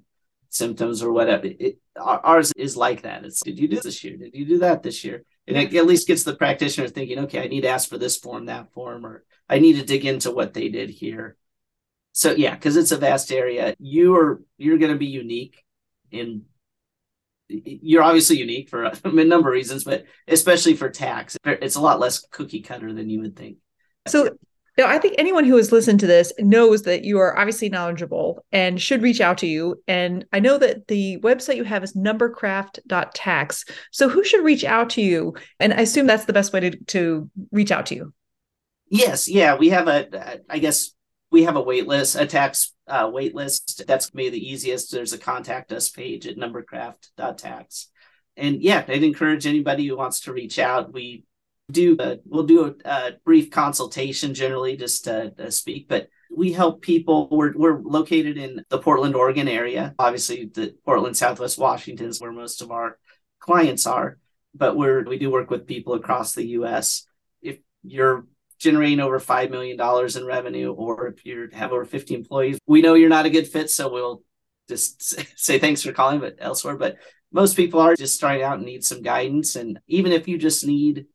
symptoms or whatever. It, ours is like that. It's did you do this year? Did you do that this year? And it at least gets the practitioner thinking, okay, I need to ask for this form, that form, or I need to dig into what they did here. So yeah, because it's a vast area. You are you're going to be unique in. You're obviously unique for *laughs* a number of reasons, but especially for tax, it's a lot less cookie cutter than you would think. So Now, I think anyone who has listened to this knows that you are obviously knowledgeable and should reach out to you. And I know that the website you have is numbercraft.tax. So who should reach out to you? And I assume that's the best way to, to reach out to you. Yes. Yeah. We have a, I guess we have a wait list, a tax uh. That's maybe the easiest. There's a contact us page at numbercraft.tax. And yeah, I'd encourage anybody who wants to reach out. We do uh, we'll do a, a, brief consultation generally just to, to, speak but we help people. We're, we're located in the portland oregon area. Obviously the portland southwest washington is where most of our clients are but we're we do work with people across the us if you're generating over $5 million in revenue or if you have over 50 employees we know you're not a good fit so we'll just *laughs* say thanks for calling but elsewhere. But most people are just starting out and need some guidance. And even if you just need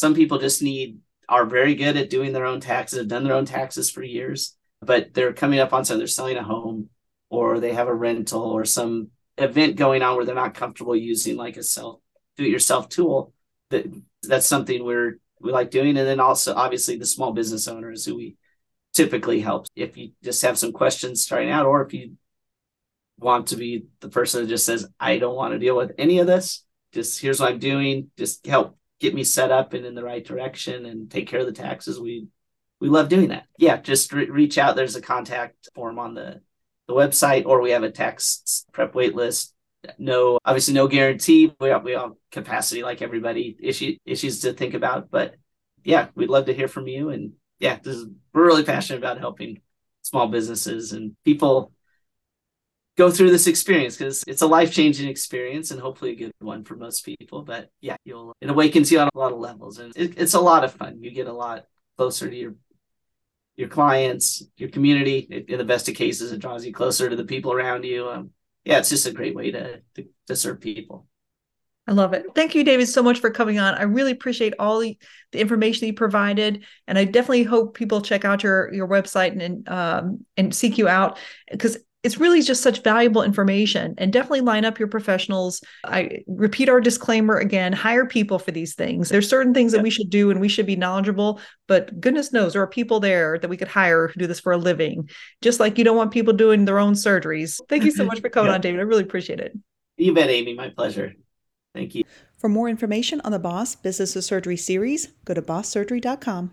some people just need are very good at doing their own taxes, have done their own taxes for years, but they're coming up on something, they're selling a home or they have a rental or some event going on where they're not comfortable using like a self do it yourself tool. That that's something we're we like doing. And then also obviously the small business owners who we typically help. If you just have some questions starting out, or if you want to be the person that just says, I don't want to deal with any of this, just here's what I'm doing, just help get me set up and in the right direction and take care of the taxes, we we love doing that. Yeah, just re- reach out. There's a contact form on the the website, or we have a tax prep wait list. No, obviously, no guarantee. We have, we have capacity like everybody issue issues to think about, but yeah, we'd love to hear from you. And yeah, this is, we're really passionate about helping small businesses and people go through this experience because it's a life changing experience and hopefully a good one for most people. But yeah, you'll it awakens you on a lot of levels and it, it's a lot of fun. You get a lot closer to your your clients, your community. In the best of cases, it draws you closer to the people around you. Um, yeah, it's just a great way to, to, to serve people. I love it. Thank you, David, so much for coming on. I really appreciate all the, the information you provided, and I definitely hope people check out your your website and and, um, and seek you out because it's really just such valuable information and definitely line up your professionals. I repeat our disclaimer again hire people for these things. There's certain things that we should do and we should be knowledgeable, but goodness knows there are people there that we could hire who do this for a living, just like you don't want people doing their own surgeries. Thank you so much for *laughs* coming on, David. I really appreciate it. You bet, Amy. My pleasure. Thank you. For more information on the Boss Business of Surgery series, go to bosssurgery.com.